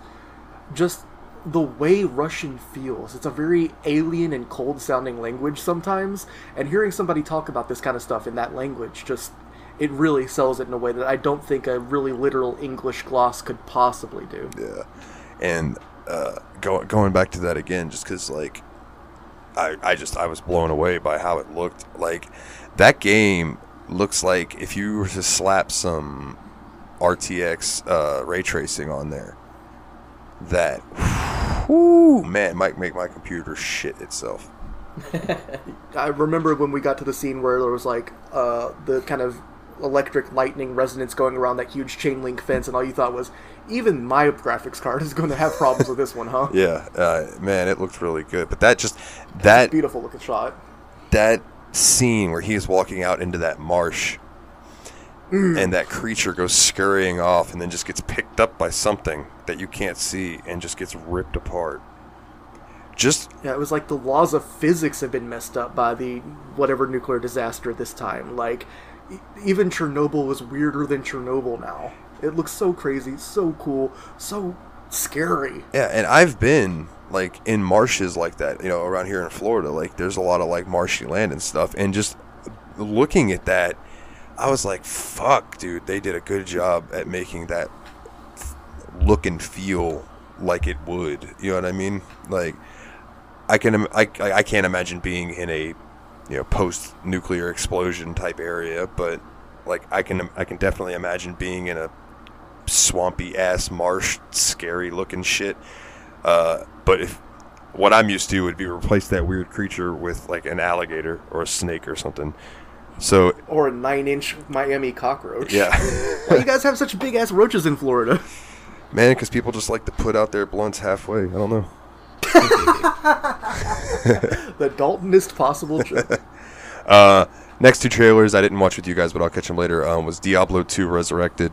just the way Russian feels. It's a very alien and cold sounding language sometimes, and hearing somebody talk about this kind of stuff in that language just it really sells it in a way that I don't think a really literal English gloss could possibly do. Yeah, and uh, go, going back to that again, just because like I, I just I was blown away by how it looked. Like that game looks like if you were to slap some RTX uh, ray tracing on there, that whoo man might make my computer shit itself. I remember when we got to the scene where there was like uh, the kind of electric lightning resonance going around that huge chain link fence, and all you thought was, even my graphics card is going to have problems with this one, huh? Yeah, uh, man, it looked really good. But that just that Beautiful looking shot. that scene where he is walking out into that marsh and that creature goes scurrying off and then just gets picked up by something that you can't see and just gets ripped apart. Just Yeah, it was like the laws of physics have been messed up by the whatever nuclear disaster this time. Like, even Chernobyl was weirder than Chernobyl now. It looks so crazy, so cool, so scary. yeah, and I've been like in marshes like that, you know, around here in Florida. Like there's a lot of like marshy land and stuff and just looking at that I was like, fuck, dude, they did a good job at making that look and feel like it would. You know what I mean? Like, I can, I, I can't imagine being in a, you know, post-nuclear explosion type area, but like I can, I can definitely imagine being in a swampy ass marsh, scary looking shit. Uh, but if what I'm used to would be replace that weird creature with like an alligator or a snake or something. So Or a nine inch Miami cockroach. yeah. Why you guys have such big ass roaches in Florida? Man, because people just like to put out their blunts halfway. I don't know. the Daltonist possible joke. Uh, next two trailers I didn't watch with you guys, but I'll catch them later. Um, was Diablo 2 Resurrected,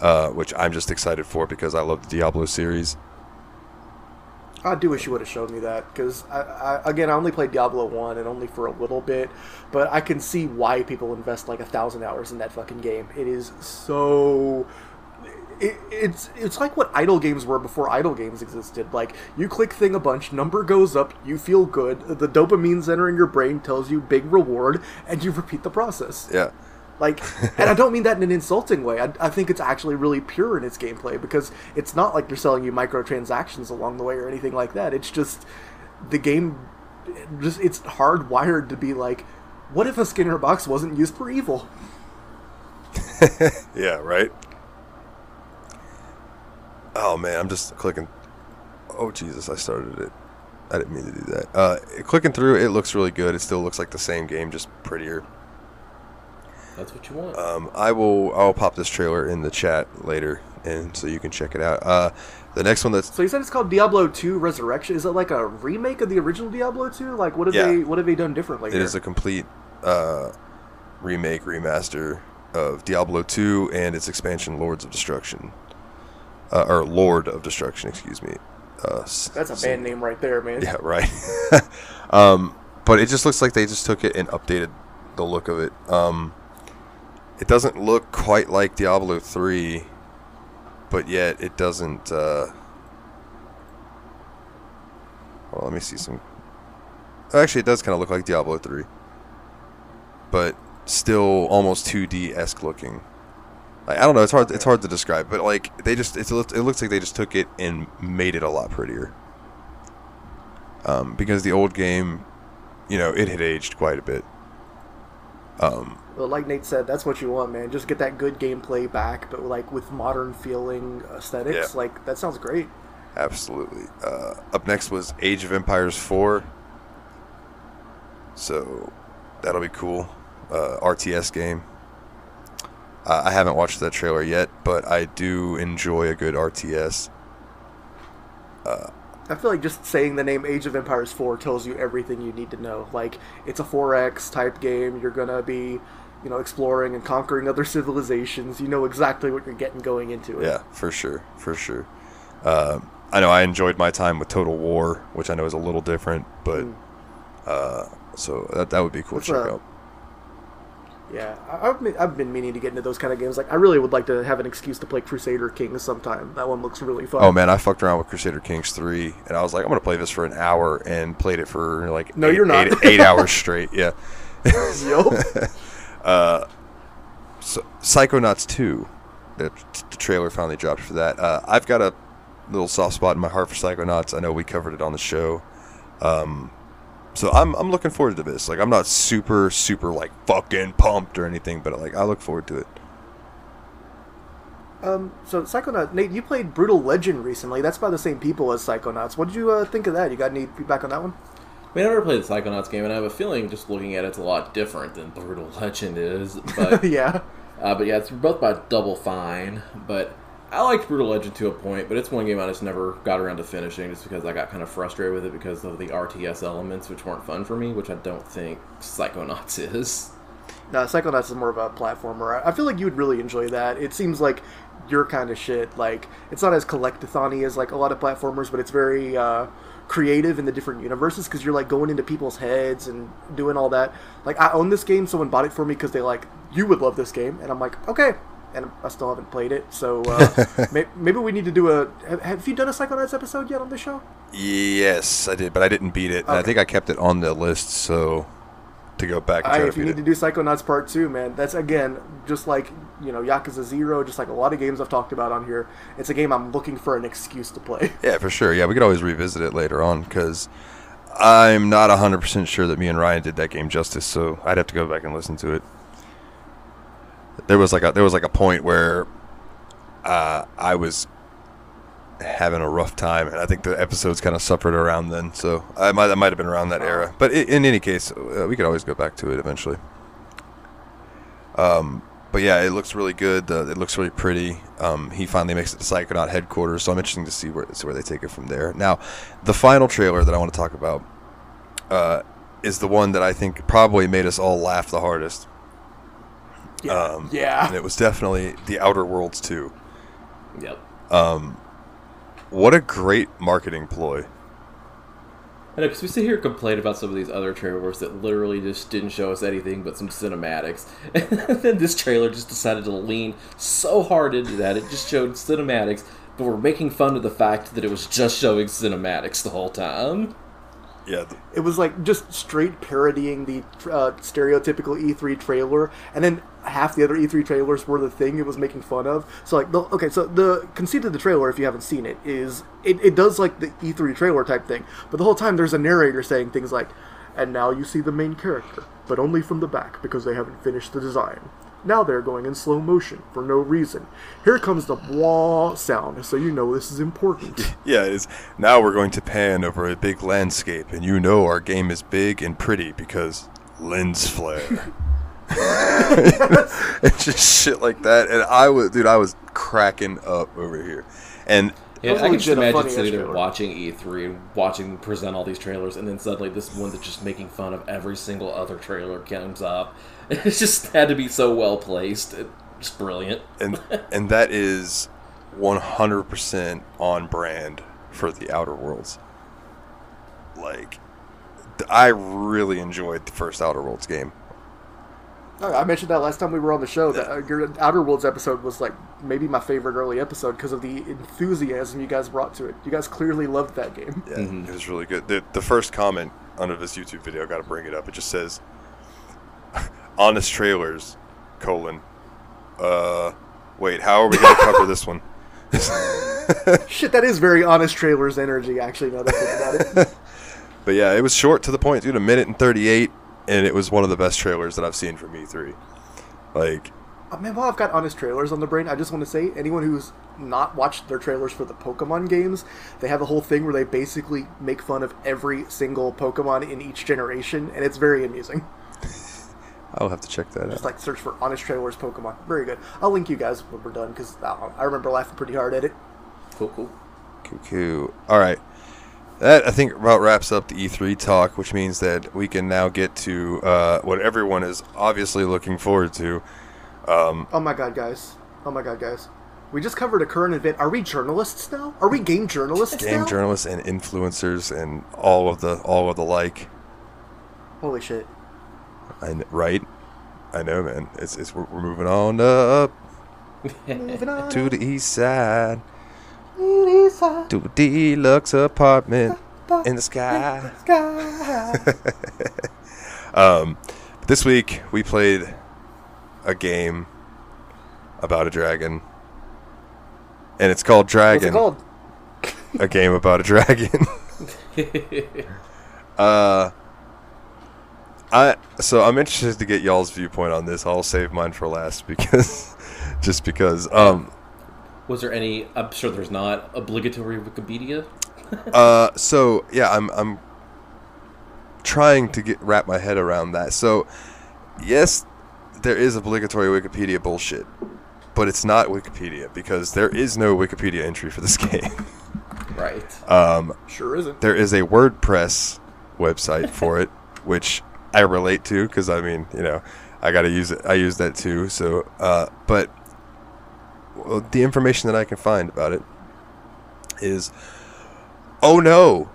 uh, which I'm just excited for because I love the Diablo series. I do wish you would have showed me that because I, I, again, I only played Diablo one and only for a little bit, but I can see why people invest like a thousand hours in that fucking game. It is so. It, it's it's like what idle games were before idle games existed. Like you click thing a bunch, number goes up, you feel good, the dopamine center in your brain tells you big reward, and you repeat the process. Yeah. Like, and I don't mean that in an insulting way. I, I think it's actually really pure in its gameplay because it's not like they're selling you microtransactions along the way or anything like that. It's just the game. Just it's hardwired to be like, what if a Skinner box wasn't used for evil? yeah, right. Oh man, I'm just clicking. Oh Jesus, I started it. I didn't mean to do that. Uh, clicking through, it looks really good. It still looks like the same game, just prettier. That's what you want. Um, I will. I'll pop this trailer in the chat later, and so you can check it out. Uh, the next one that's So you said it's called Diablo 2 Resurrection. Is it like a remake of the original Diablo 2? Like what have Yeah. they what have they done differently? it here? is a complete uh, remake remaster of Diablo 2 and its expansion, Lords of Destruction, uh, or Lord of Destruction, excuse me. Uh, That's a so- band name right there, man. Yeah, right. um, but it just looks like they just took it and updated the look of it. Um, it doesn't look quite like Diablo 3, but yet it doesn't. Uh... Well, let me see some. Actually, it does kind of look like Diablo 3, but still almost 2D esque looking. I don't know. It's hard. It's hard to describe, but like they just it's, it looks like they just took it and made it a lot prettier um, because the old game, you know, it had aged quite a bit. Um, Well, like Nate said, that's what you want, man. Just get that good gameplay back, but like with modern feeling aesthetics. Yeah. Like that sounds great. absolutely. Uh, up next was Age of Empires 4. So that'll be cool. Uh, RTS game. Uh, I haven't watched that trailer yet, but I do enjoy a good RTS. I feel like just saying the name Age of Empires 4 tells you everything you need to know. Like it's a 4X type game. You're gonna be, you know, exploring and conquering other civilizations. You know exactly what you're getting going into it. Yeah, for sure, for sure. Uh, I know I enjoyed my time with Total War, which I know is a little different, but uh, so that that would be cool to check out. Yeah, I- I've been, I've been meaning to get into those kind of games. Like, I really would like to have an excuse to play Crusader Kings sometime. That one looks really fun. Oh man, I fucked around with Crusader Kings three, and I was like, I'm gonna play this for an hour, and played it for like No, eight, you're not. eight, eight hours straight. Yeah. Yup. So, Psychonauts two, the, the trailer finally dropped for that. Uh, I've got a little soft spot in my heart for Psychonauts. I know we covered it on the show. Um, so I'm I'm looking forward to this. Like I'm not super super like fucking pumped or anything, but like I look forward to it. um, so Psychonaut, Nate, you played Brutal Legend recently. That's by the same people as Psychonauts. What did you uh, think of that? You got any feedback on that one? We never played the Psychonauts game, and I have a feeling just looking at it, it's a lot different than Brutal Legend is. But yeah. Uh, but yeah, it's both by Double Fine. But I liked Brutal Legend to a point, but it's one game I just never got around to finishing just because I got kind of frustrated with it because of the RTS elements, which weren't fun for me, which I don't think Psychonauts is. No, Psychonauts is more of a platformer. I feel like you would really enjoy that. It seems like your kind of shit. Like it's not as collectathon as like a lot of platformers, but it's very uh, creative in the different universes because you're like going into people's heads and doing all that. Like I own this game. Someone bought it for me because they like you would love this game, and I'm like okay. And I still haven't played it, so uh, may- maybe we need to do a. Have, have you done a Psychonauts episode yet on the show? Yes, I did, but I didn't beat it. And I think I kept it on the list, so to go back and I, if you need it. to do Psychonauts Part Two, man, that's again just like you know Yakuza Zero, just like a lot of games I've talked about on here. It's a game I'm looking for an excuse to play. Yeah, for sure. Yeah, we could always revisit it later on because I'm not 100% sure that me and Ryan did that game justice, so I'd have to go back and listen to it. There was like a there was like a point where uh, I was having a rough time, and I think the episodes kind of suffered around then. So I might that might have been around that era. But i in any case, uh, we could always go back to it eventually. Um, but yeah, it looks really good. Uh, it looks really pretty. Um, he finally makes it to Psychonaut headquarters, so I'm interested to see where see where they take it from there. Now, the final trailer that I want to talk about uh, is the one that I think probably made us all laugh the hardest. Um, yeah. and it was definitely The Outer Worlds 2. Yep. Um, what a great marketing ploy. I know, because we sit here and complain about some of these other trailers that literally just didn't show us anything but some cinematics. And then this trailer just decided to lean so hard into that, it just showed cinematics, but we're making fun of the fact that it was just showing cinematics the whole time. Yeah, It was like just straight parodying the uh, stereotypical E3 trailer, and then half the other E3 trailers were the thing it was making fun of. So like, the, okay, so the conceit of the trailer, if you haven't seen it, is it, it does like the E3 trailer type thing, but the whole time there's a narrator saying things like, "And now you see the main character, but only from the back because they haven't finished the design." Now they're going in slow motion for no reason. Here comes the wah sound, so you know this is important. yeah, it is. Now we're going to pan over a big landscape, and you know our game is big and pretty because lens flare. it's just shit like that, and I was, dude, I was cracking up over here, and Yeah, I can just imagine sitting there watching E3 and watching them present all these trailers, and then suddenly this one that's just making fun of every single other trailer comes up. It just had to be so well placed. It, just brilliant. and and that is 100% on brand for the Outer Worlds. Like, I really enjoyed the first Outer Worlds game. Oh, I mentioned that last time we were on the show. That uh, your Outer Worlds episode was like maybe my favorite early episode because of the enthusiasm you guys brought to it. You guys clearly loved that game. Yeah, it was really good. The, the first comment under this YouTube video, got to bring it up. It just says, "Honest trailers, colon, uh, wait, how are we going to cover this one?" Shit, that is very honest trailers energy. Actually, now that I think about it. But yeah, it was short to the point, dude. A minute and thirty-eight, and it was one of the best trailers that I've seen from E3. Like, Uh, man, while I've got honest trailers on the brain, I just want to say anyone who's not watched their trailers for the Pokemon games, they have a whole thing where they basically make fun of every single Pokemon in each generation, and it's very amusing. I'll have to check that out. Just out. like search for honest trailers Pokemon. Very good. I'll link you guys when we're done because I remember laughing pretty hard at it. Cool, cool. Cuckoo. All right. That I think about wraps up the E3 talk, which means that we can now get to uh, what everyone is obviously looking forward to. Oh my god, guys. Oh my god, guys. We just covered a current event. Are we journalists now? Are we game journalists Game now? journalists and influencers and all of the all of the like. Holy shit. I kn- right? I know, man. It's, it's we're, we're moving on up Moving on. to the east side to a deluxe apartment in the sky. sky. Um, this week we played a game about a dragon, and it's called Dragon. it called? A game about a dragon. uh, I so I'm interested to get y'all's viewpoint on this. I'll save mine for last because just because. Um, Was there any? I'm sure there's not obligatory Wikipedia. uh, so yeah, I'm I'm trying to get wrap my head around that. So yes, there is obligatory Wikipedia bullshit, but it's not Wikipedia because there is no Wikipedia entry for this game. Right. Um, Sure isn't. there is a WordPress website for it, which I relate to because I mean, you know, I got to use it. I use that too. So, uh, but well, the information that I can find about it is, oh no,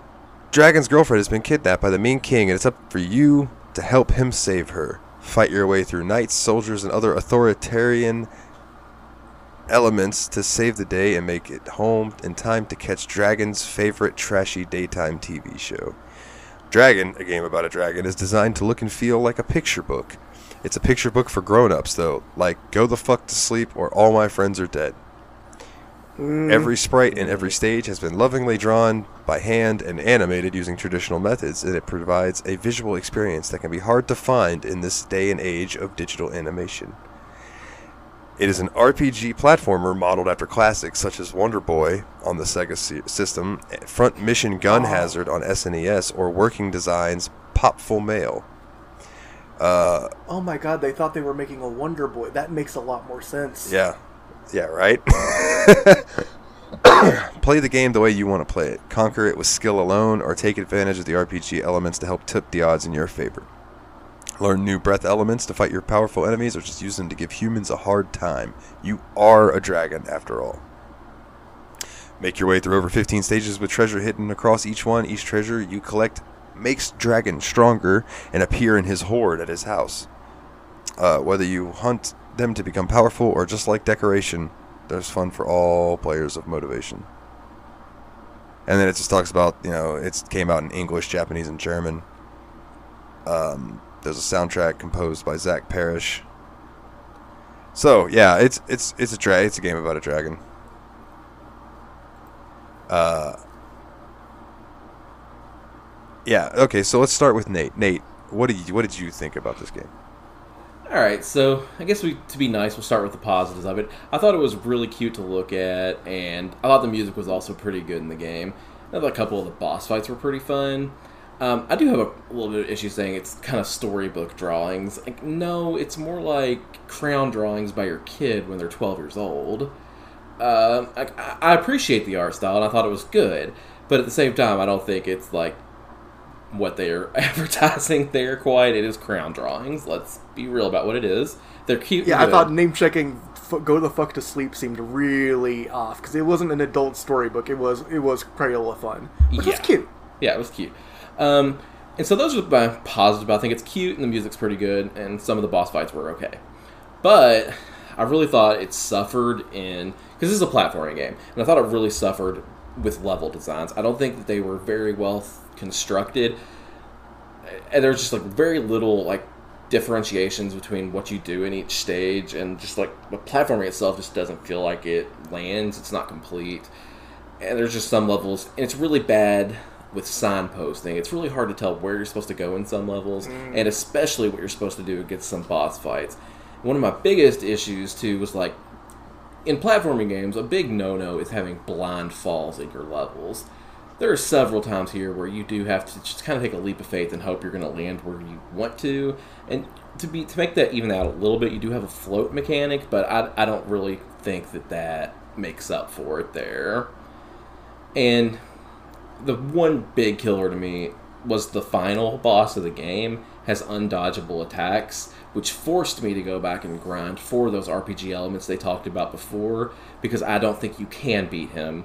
Dragon's girlfriend has been kidnapped by the mean king, and it's up for you to help him save her. Fight your way through knights, soldiers, and other authoritarian elements to save the day and make it home in time to catch Dragon's favorite trashy daytime TV show. Dragon, a game about a dragon, is designed to look and feel like a picture book. It's a picture book for grown-ups though, like Go the fuck to sleep or All My Friends Are Dead. Mm. Every sprite in every stage has been lovingly drawn by hand and animated using traditional methods, and it provides a visual experience that can be hard to find in this day and age of digital animation. It is an RPG platformer modeled after classics such as Wonder Boy on the Sega system, Front Mission Gun ah. Hazard on SNES, or Working Designs Popful Mail. Uh, oh my god, they thought they were making a Wonder Boy. That makes a lot more sense. Yeah. Yeah, right? play the game the way you want to play it. Conquer it with skill alone, or take advantage of the RPG elements to help tip the odds in your favor. Learn new breath elements to fight your powerful enemies, or just use them to give humans a hard time. You are a dragon, after all. Make your way through over 15 stages with treasure hidden across each one. Each treasure you collect makes Dragon stronger and appear in his hoard at his house. Uh, whether you hunt them to become powerful or just like decoration, there's fun for all players of motivation. and then it just talks about you know it came out in English, Japanese, and German. Um, there's a soundtrack composed by Zach Parrish. So yeah, it's it's it's a dra- it's a game about a dragon. Uh, yeah. Okay, so let's start with Nate. Nate, what did you what did you think about this game? All right, so I guess we, to be nice, we'll start with the positives of it. I thought it was really cute to look at, and I thought the music was also pretty good in the game. I thought a couple of the boss fights were pretty fun. Um, I do have a, little bit of issue saying it's kind of storybook drawings. Like, no, it's more like crayon drawings by your kid when they're 12 years old. Uh, I, I appreciate the art style, and I thought it was good, but at the same time, I don't think it's like what they're advertising there quite. It is crayon drawings. Let's be real about what it is. They're cute. Yeah, I good. thought name checking "Go the Fuck to Sleep" seemed really off because it wasn't an adult storybook. It was it was Crayola fun, which was cute. Yeah, it was cute. Um, and so those are my positives. I think it's cute and the music's pretty good, and some of the boss fights were okay. But I really thought it suffered in because this is a platforming game, and I thought it really suffered with level designs. I don't think that they were very well constructed, and there's just like very little like differentiations between what you do in each stage, and just like the platforming itself just doesn't feel like it lands. It's not complete and there's just some levels, and it's really bad with signposting. It's really hard to tell where you're supposed to go in some levels, mm. and especially what you're supposed to do against some boss fights. One of my biggest issues too was like in platforming games, a big no-no is having blind falls in your levels. There are several times here where you do have to just kind of take a leap of faith and hope you're going to land where you want to, and to be to make that even out a little bit, you do have a float mechanic, but I, I don't really think that that makes up for it there. And the one big killer to me was the final boss of the game has undodgeable attacks, which forced me to go back and grind for those RPG elements they talked about before, because I don't think you can beat him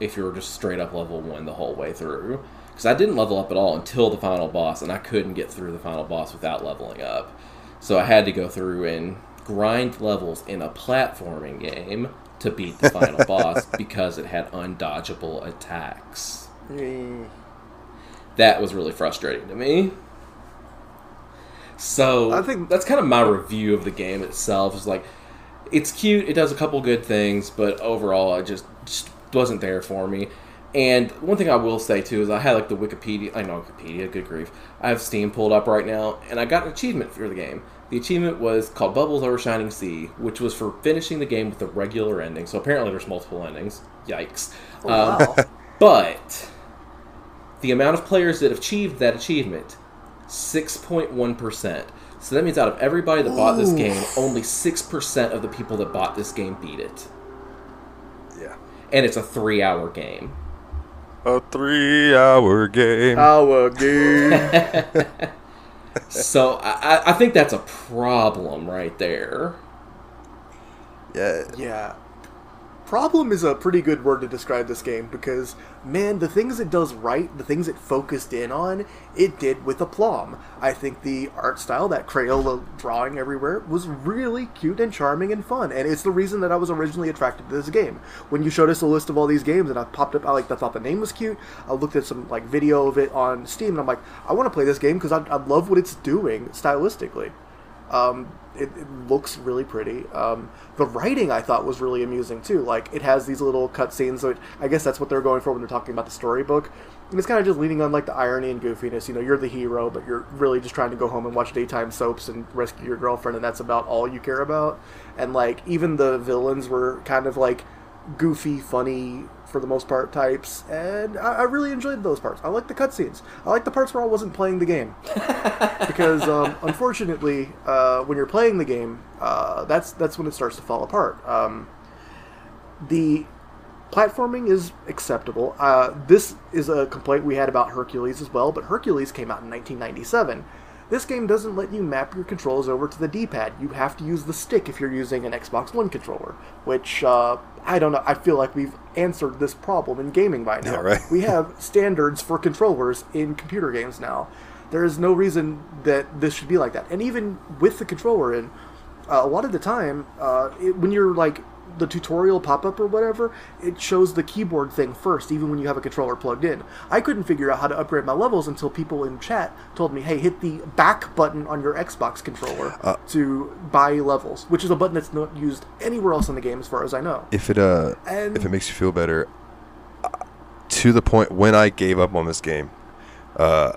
if you're just straight up level one the whole way through. Because I didn't level up at all until the final boss, and I couldn't get through the final boss without leveling up. So I had to go through and grind levels in a platforming game to beat the final boss because it had undodgeable attacks. That was really frustrating to me. So I think- that's kind of my review of the game itself. Is like it's cute, it does a couple good things, but overall, it just just wasn't there for me. And one thing I will say too is I had like the Wikipedia, I know Wikipedia, good grief. I have Steam pulled up right now, and I got an achievement for the game. The achievement was called Bubbles Over Shining Sea, which was for finishing the game with a regular ending. So apparently, there's multiple endings. Yikes! Oh, Um, wow. but the amount of players that achieved that achievement, 6.1%. So that means out of everybody that bought this game, only 6% of the people that bought this game beat it. Yeah. And it's a three hour game. A three-hour game. Our game. So I, I- I think that's a problem right there. yeah. Yeah. Problem is a pretty good word to describe this game because, man, the things it does right, the things it focused in on, it did with aplomb. I think the art style, that Crayola drawing everywhere, was really cute and charming and fun, and it's the reason that I was originally attracted to this game. When you showed us a list of all these games and I popped up, I like I thought the name was cute. I looked at some like video of it on Steam, and I'm like, I want to play this game because I, I love what it's doing stylistically. Um, it, it looks really pretty. Um, the writing I thought was really amusing too. Like it has these little cutscenes. I guess that's what they're going for when they're talking about the storybook. And it's kind of just leaning on like the irony and goofiness. You know, you're the hero, but you're really just trying to go home and watch daytime soaps and rescue your girlfriend, and that's about all you care about. And like even the villains were kind of like goofy, funny for the most part types, and I, I really enjoyed those parts. I like the cutscenes. I like the parts where I wasn't playing the game because um, unfortunately, uh, when you're playing the game, uh, that's that's when it starts to fall apart. Um, the platforming is acceptable. Uh, this is a complaint we had about Hercules as well, but Hercules came out in 1997. This game doesn't let you map your controls over to the D-pad. You have to use the stick if you're using an Xbox One controller, which uh, I don't know. I feel like we've answered this problem in gaming by now. Yeah, right. we have standards for controllers in computer games now. There is no reason that this should be like that. And even with the controller in, uh, a lot of the time, uh, it, when you're like the tutorial pop up or whatever, it shows the keyboard thing first, even when you have a controller plugged in. I couldn't figure out how to upgrade my levels until people in chat told me, "Hey, hit the back button on your Xbox controller Uh. to buy levels," which is a button that's not used anywhere else in the game, as far as I know. If it uh, And- if it makes you feel better, uh, to the point when I gave up on this game, uh,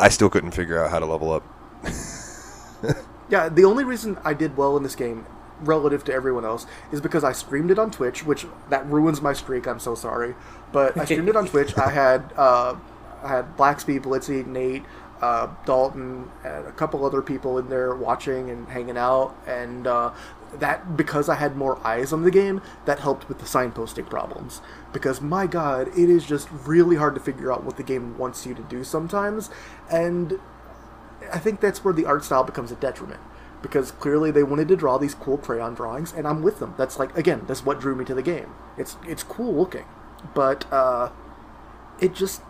I still couldn't figure out how to level up. Yeah, the only reason I did well in this game relative to everyone else is because I streamed it on Twitch, which that ruins my streak. I'm so sorry, but I streamed it on Twitch. I had uh, I had Blackspeed, Blitzy, Nate, uh, Dalton, and a couple other people in there watching and hanging out, and uh, that because I had more eyes on the game, that helped with the signposting problems. Because my God, it is just really hard to figure out what the game wants you to do sometimes, and I think that's where the art style becomes a detriment because clearly they wanted to draw these cool crayon drawings, and I'm with them. That's like again, that's what drew me to the game. It's it's cool looking, but uh, it just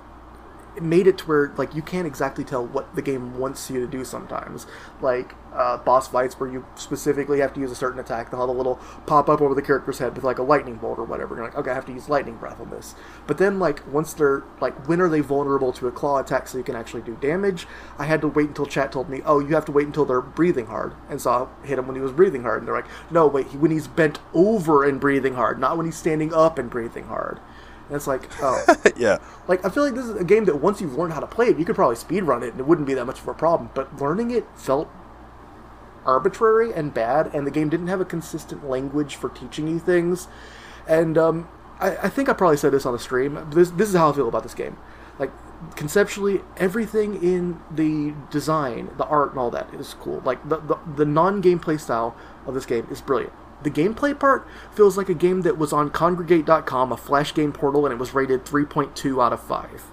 made it to where like you can't exactly tell what the game wants you to do sometimes. Like uh, boss fights where you specifically have to use a certain attack, they'll have a little pop up over the character's head with like a lightning bolt or whatever. You're like, okay, I have to use lightning breath on this. But then like once they're like, when are they vulnerable to a claw attack so you can actually do damage? I had to wait until chat told me, oh, you have to wait until they're breathing hard, and so I hit him when he was breathing hard, and they're like, no, wait, when he's bent over and breathing hard, not when he's standing up and breathing hard. And it's like, oh. yeah, Like I feel like this is a game that once you've learned how to play it, you could probably speedrun it and it wouldn't be that much of a problem. But learning it felt arbitrary and bad, and the game didn't have a consistent language for teaching you things. And um, I, I think I probably said this on the stream. This this is how I feel about this game. Like conceptually, everything in the design, the art, and all that is cool. Like the the, the non gameplay style of this game is brilliant. The gameplay part feels like a game that was on Kongregate.com, a flash game portal, and it was rated 3.2 out of 5.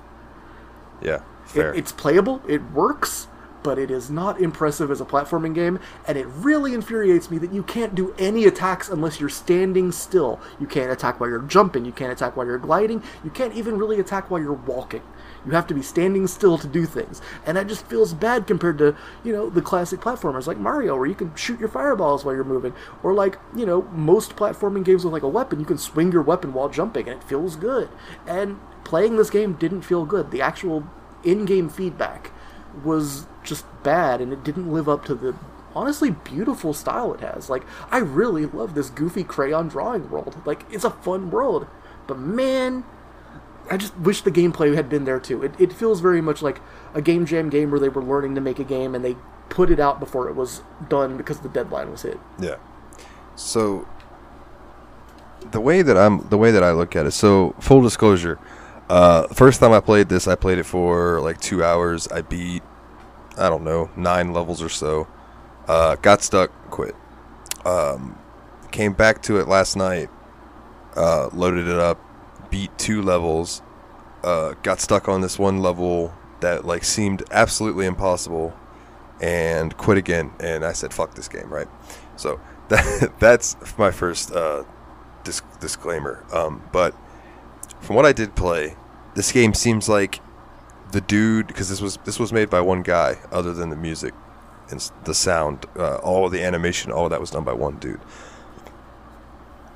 yeah, It, fair. it's playable, it works, but it is not impressive as a platforming game, and it really infuriates me that you can't do any attacks unless you're standing still. You can't attack while you're jumping, you can't attack while you're gliding, you can't even really attack while you're walking. You have to be standing still to do things. And that just feels bad compared to, you know, the classic platformers like Mario, where you can shoot your fireballs while you're moving. Or like, you know, most platforming games with like a weapon, you can swing your weapon while jumping and it feels good. And playing this game didn't feel good. The actual in game feedback was just bad and it didn't live up to the honestly beautiful style it has. Like, I really love this goofy crayon drawing world. Like, it's a fun world. But man, I just wish the gameplay had been there too. It, it feels very much like a game jam game where they were learning to make a game and they put it out before it was done because the deadline was hit. Yeah. So the way that I'm the way that I look at it. So full disclosure, uh, first time I played this, I played it for like two hours. I beat I don't know nine levels or so. Uh, got stuck, quit. Um, came back to it last night. Uh, loaded it up, beat two levels. Uh, got stuck on this one level that like seemed absolutely impossible, and quit again. And I said, "Fuck this game!" Right. So that that's my first uh, dis- disclaimer. Um, but from what I did play, this game seems like the dude because this was this was made by one guy other than the music and the sound, uh, all the animation, all that was done by one dude.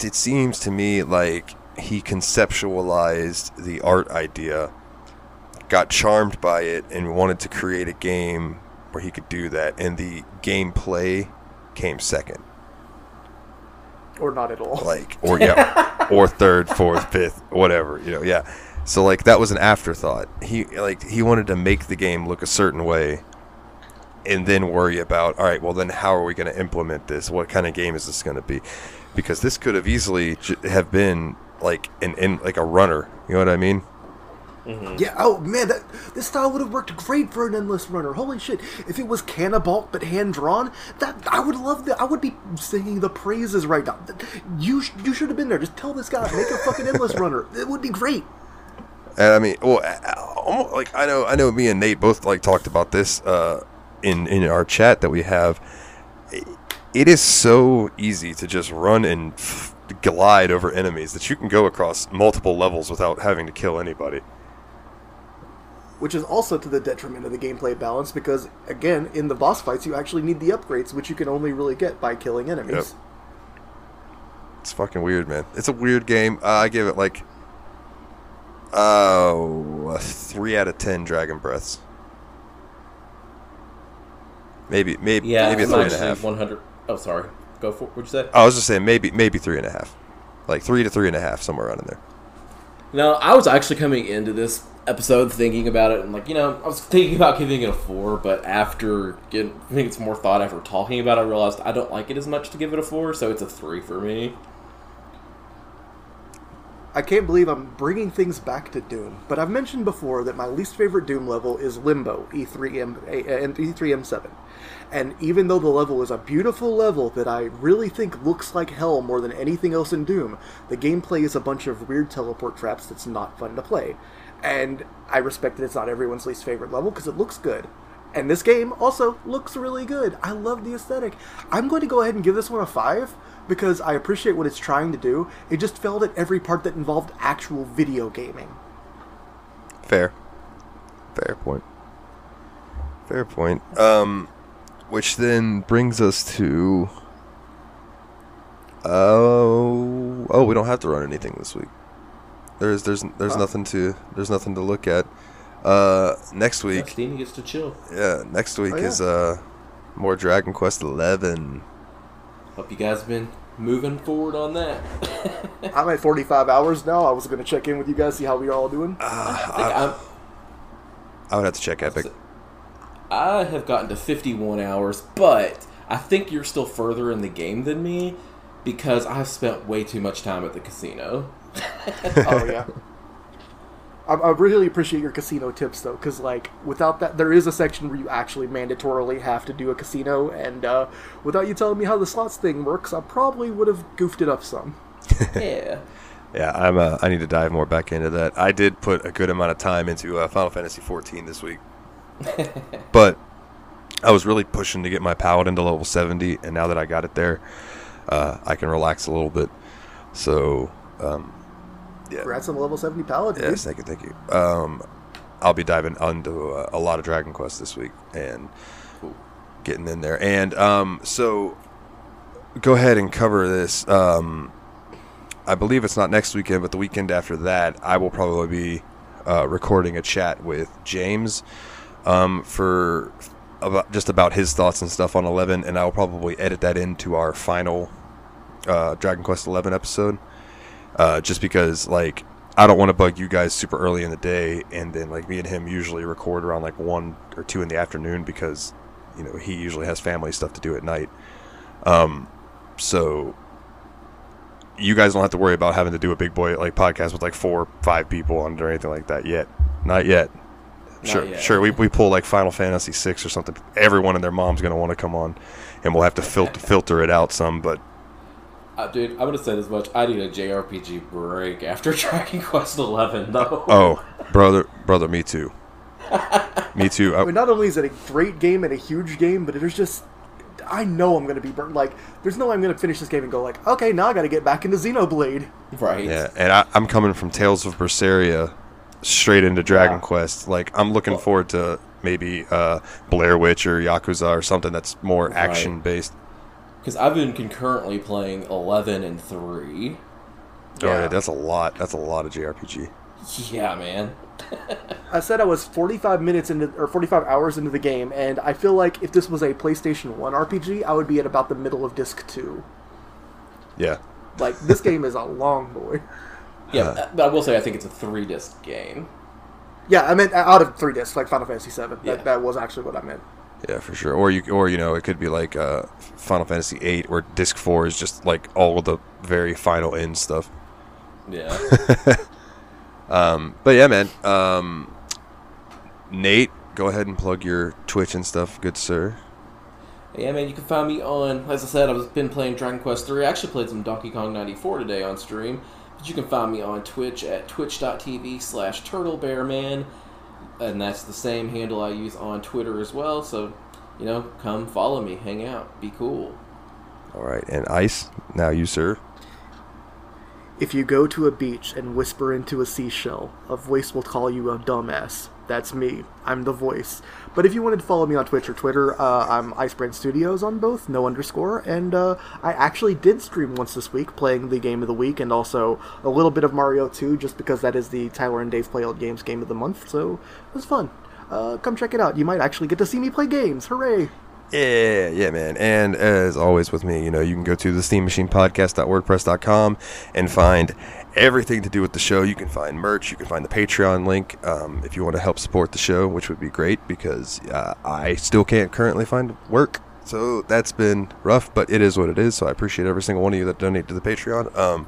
It seems to me like he conceptualized the art idea, got charmed by it, and wanted to create a game where he could do that, and the gameplay came second. Or not at all. like or yeah or third fourth fifth whatever you know yeah. So like that was an afterthought. He like he wanted to make the game look a certain way and then worry about all right well then how are we going to implement this? What kind of game is this going to be? Because this could have easily have been like an in like a runner you know what i mean Yeah, oh man, that this style would have worked great for an endless runner. Holy shit! If it was Canabalt but hand drawn, that I would love that. I would be singing the praises right now. You sh- you should have been there. Just tell this guy make a fucking endless runner. It would be great. And I mean, well, I- I- like I know, I know, me and Nate both like talked about this uh, in in our chat that we have. It is so easy to just run and f- glide over enemies that you can go across multiple levels without having to kill anybody. Which is also to the detriment of the gameplay balance because again, in the boss fights, you actually need the upgrades, which you can only really get by killing enemies. It's fucking weird, man. It's a weird game. Uh, I give it like oh a three out of ten Dragon Breaths. Maybe, maybe, Yeah, maybe a I'm a actually half. 100. Oh, sorry. Go for What'd you say? I was just saying maybe, maybe three and a half, like three to three and a half, somewhere around in there. No, I was actually coming into this episode thinking about it, and like you know, I was thinking about giving it a four, but after getting, I think it's more thought after talking about it, I realized I don't like it as much to give it a four, so it's a three for me. I can't believe I'm bringing things back to Doom, but I've mentioned before that my least favorite Doom level is Limbo E3M uh, and E3M7. And even though the level is a beautiful level that I really think looks like hell more than anything else in Doom, the gameplay is a bunch of weird teleport traps that's not fun to play. And I respect that it's not everyone's least favorite level because it looks good. And this game also looks really good. I love the aesthetic. I'm going to go ahead and give this one a 5 because I appreciate what it's trying to do. It just failed at every part that involved actual video gaming. Fair, fair point. Fair point. Um, which then brings us to oh oh we don't have to run anything this week. There's there's there's Oh. nothing to there's nothing to look at. Uh, next week, Steamy gets to chill. yeah, next week Oh, yeah. is uh more Dragon Quest Eleven. Hope you guys have been moving forward on that. I'm at 45 hours now. I was going to check in with you guys, see how we are all doing. I think I'm, I would have to check Epic. I have gotten to 51 hours, but I think you're still further in the game than me because I've spent way too much time at the casino. oh yeah. I, I really appreciate your casino tips though, because like without that, there is a section where you actually mandatorily have to do a casino, and uh, without you telling me how the slots thing works, I probably would have goofed it up some. yeah. Yeah, I'm. Uh, I need to dive more back into that. I did put a good amount of time into uh, Final Fantasy 14 this week, but I was really pushing to get my paladin to level 70, and now that I got it there, uh, I can relax a little bit. So, um, yeah. Congrats on the level 70 paladin. Yes, thank you, thank you. Um, I'll be diving into uh, a lot of Dragon Quest this week and getting in there. And um, so, go ahead and cover this. Um, I believe it's not next weekend, but the weekend after that, I will probably be uh, recording a chat with James um, for about just about his thoughts and stuff on Eleven, and I will probably edit that into our final uh, Dragon Quest Eleven episode uh, just because like I don't want to bug you guys super early in the day, and then like me and him usually record around like one or two in the afternoon because you know he usually has family stuff to do at night. Um, so you guys don't have to worry about having to do a big boy like podcast with like four, five people on it or anything like that yet. Not yet. Not sure, yet. sure. We, we pull like Final Fantasy six or something. Everyone and their mom's gonna want to come on, and we'll have to filter filter it out some. But Uh, dude, I'm gonna say this much. I need a JRPG break after Dragon Quest 11, though. oh, brother, brother, me too. me too. I I, mean, not only is it a great game and a huge game, but there's just. I know I'm going to be burnt. Like, there's no way I'm going to finish this game and go, like, okay, now I got to get back into Xenoblade. Right. Yeah, and I, I'm coming from Tales of Berseria straight into Dragon Yeah. Quest. Like I'm looking Well- forward to maybe uh, Blair Witch or Yakuza or something that's more Right. action based. Because I've been concurrently playing 11 and 3. Oh yeah, Yeah. that's a lot. That's a lot of JRPG. Yeah, man. I said I was 45 minutes into or 45 hours into the game, and I feel like if this was a PlayStation 1 RPG, I would be at about the middle of disc 2. Yeah, Like this game is a long boy. Yeah, Uh. but I will say I think it's a three disc game. Yeah, I meant out of three discs, like Final Fantasy VII. Yeah. That, that was actually what I meant. yeah, for sure. Or you, or you know, it could be like uh, Final Fantasy VIII, where Disc Four is just like all of the very final end stuff. Yeah. Um, but yeah, man. Um, Nate, go ahead and plug your Twitch and stuff, good sir. yeah, man, you can find me on, as I said, I've been playing Dragon Quest 3. I actually played some Donkey Kong 94 today on stream. But you can find me on Twitch at twitch.tv slash turtlebearman. And that's the same handle I use on Twitter as well. So, you know, come follow me, hang out, be cool. All right, and Ice, now you, sir. If you go to a beach and whisper into a seashell, a voice will call you a dumbass. That's me. I'm the voice. But if you wanted to follow me on Twitch or Twitter, uh, I'm Icebrand Studios on both, no underscore. And uh, I actually did stream once this week, playing the game of the week and also a little bit of Mario 2, just because that is the Tyler and Dave Play Old Games game of the month. So it was fun. Uh, come check it out. You might actually get to see me play games. Hooray! Yeah, yeah, man. And as always with me, you know, you can go to the Steam Machine and find everything to do with the show. You can find merch. You can find the Patreon link um, if you want to help support the show, which would be great because uh, I still can't currently find work. So that's been rough, but it is what it is. So I appreciate every single one of you that donate to the Patreon. Um,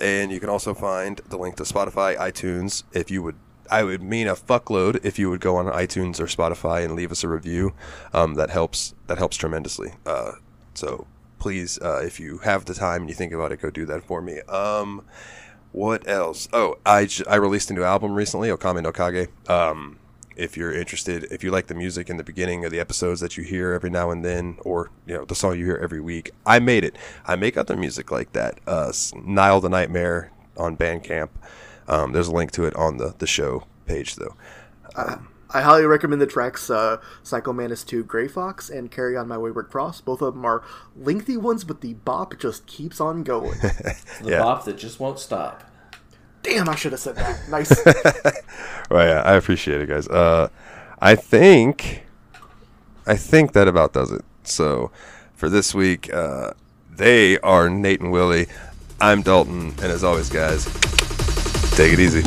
and you can also find the link to Spotify, iTunes, if you would I would mean a fuckload if you would go on iTunes or Spotify and leave us a review. Um, that helps. That helps tremendously. Uh, so please, uh, if you have the time and you think about it, go do that for me. Um, what else? Oh, I, j- I released a new album recently, Okame no Kage. Um, if you're interested, if you like the music in the beginning of the episodes that you hear every now and then, or you know the song you hear every week, I made it. I make other music like that. Uh, Nile the Nightmare on Bandcamp. Um, there's a link to it on the, the show page, though. Um, I highly recommend the tracks uh, Psycho Mantis 2 Grey Fox and Carry On My Wayward Cross. Both of them are lengthy ones, but the bop just keeps on going. the yeah. bop that just won't stop. Damn, I should have said that. Nice. well, yeah, I appreciate it, guys. Uh, I think, I think that about does it. So, for this week, uh, they are Nate and Willie. I'm Dalton, and as always, guys, take it easy.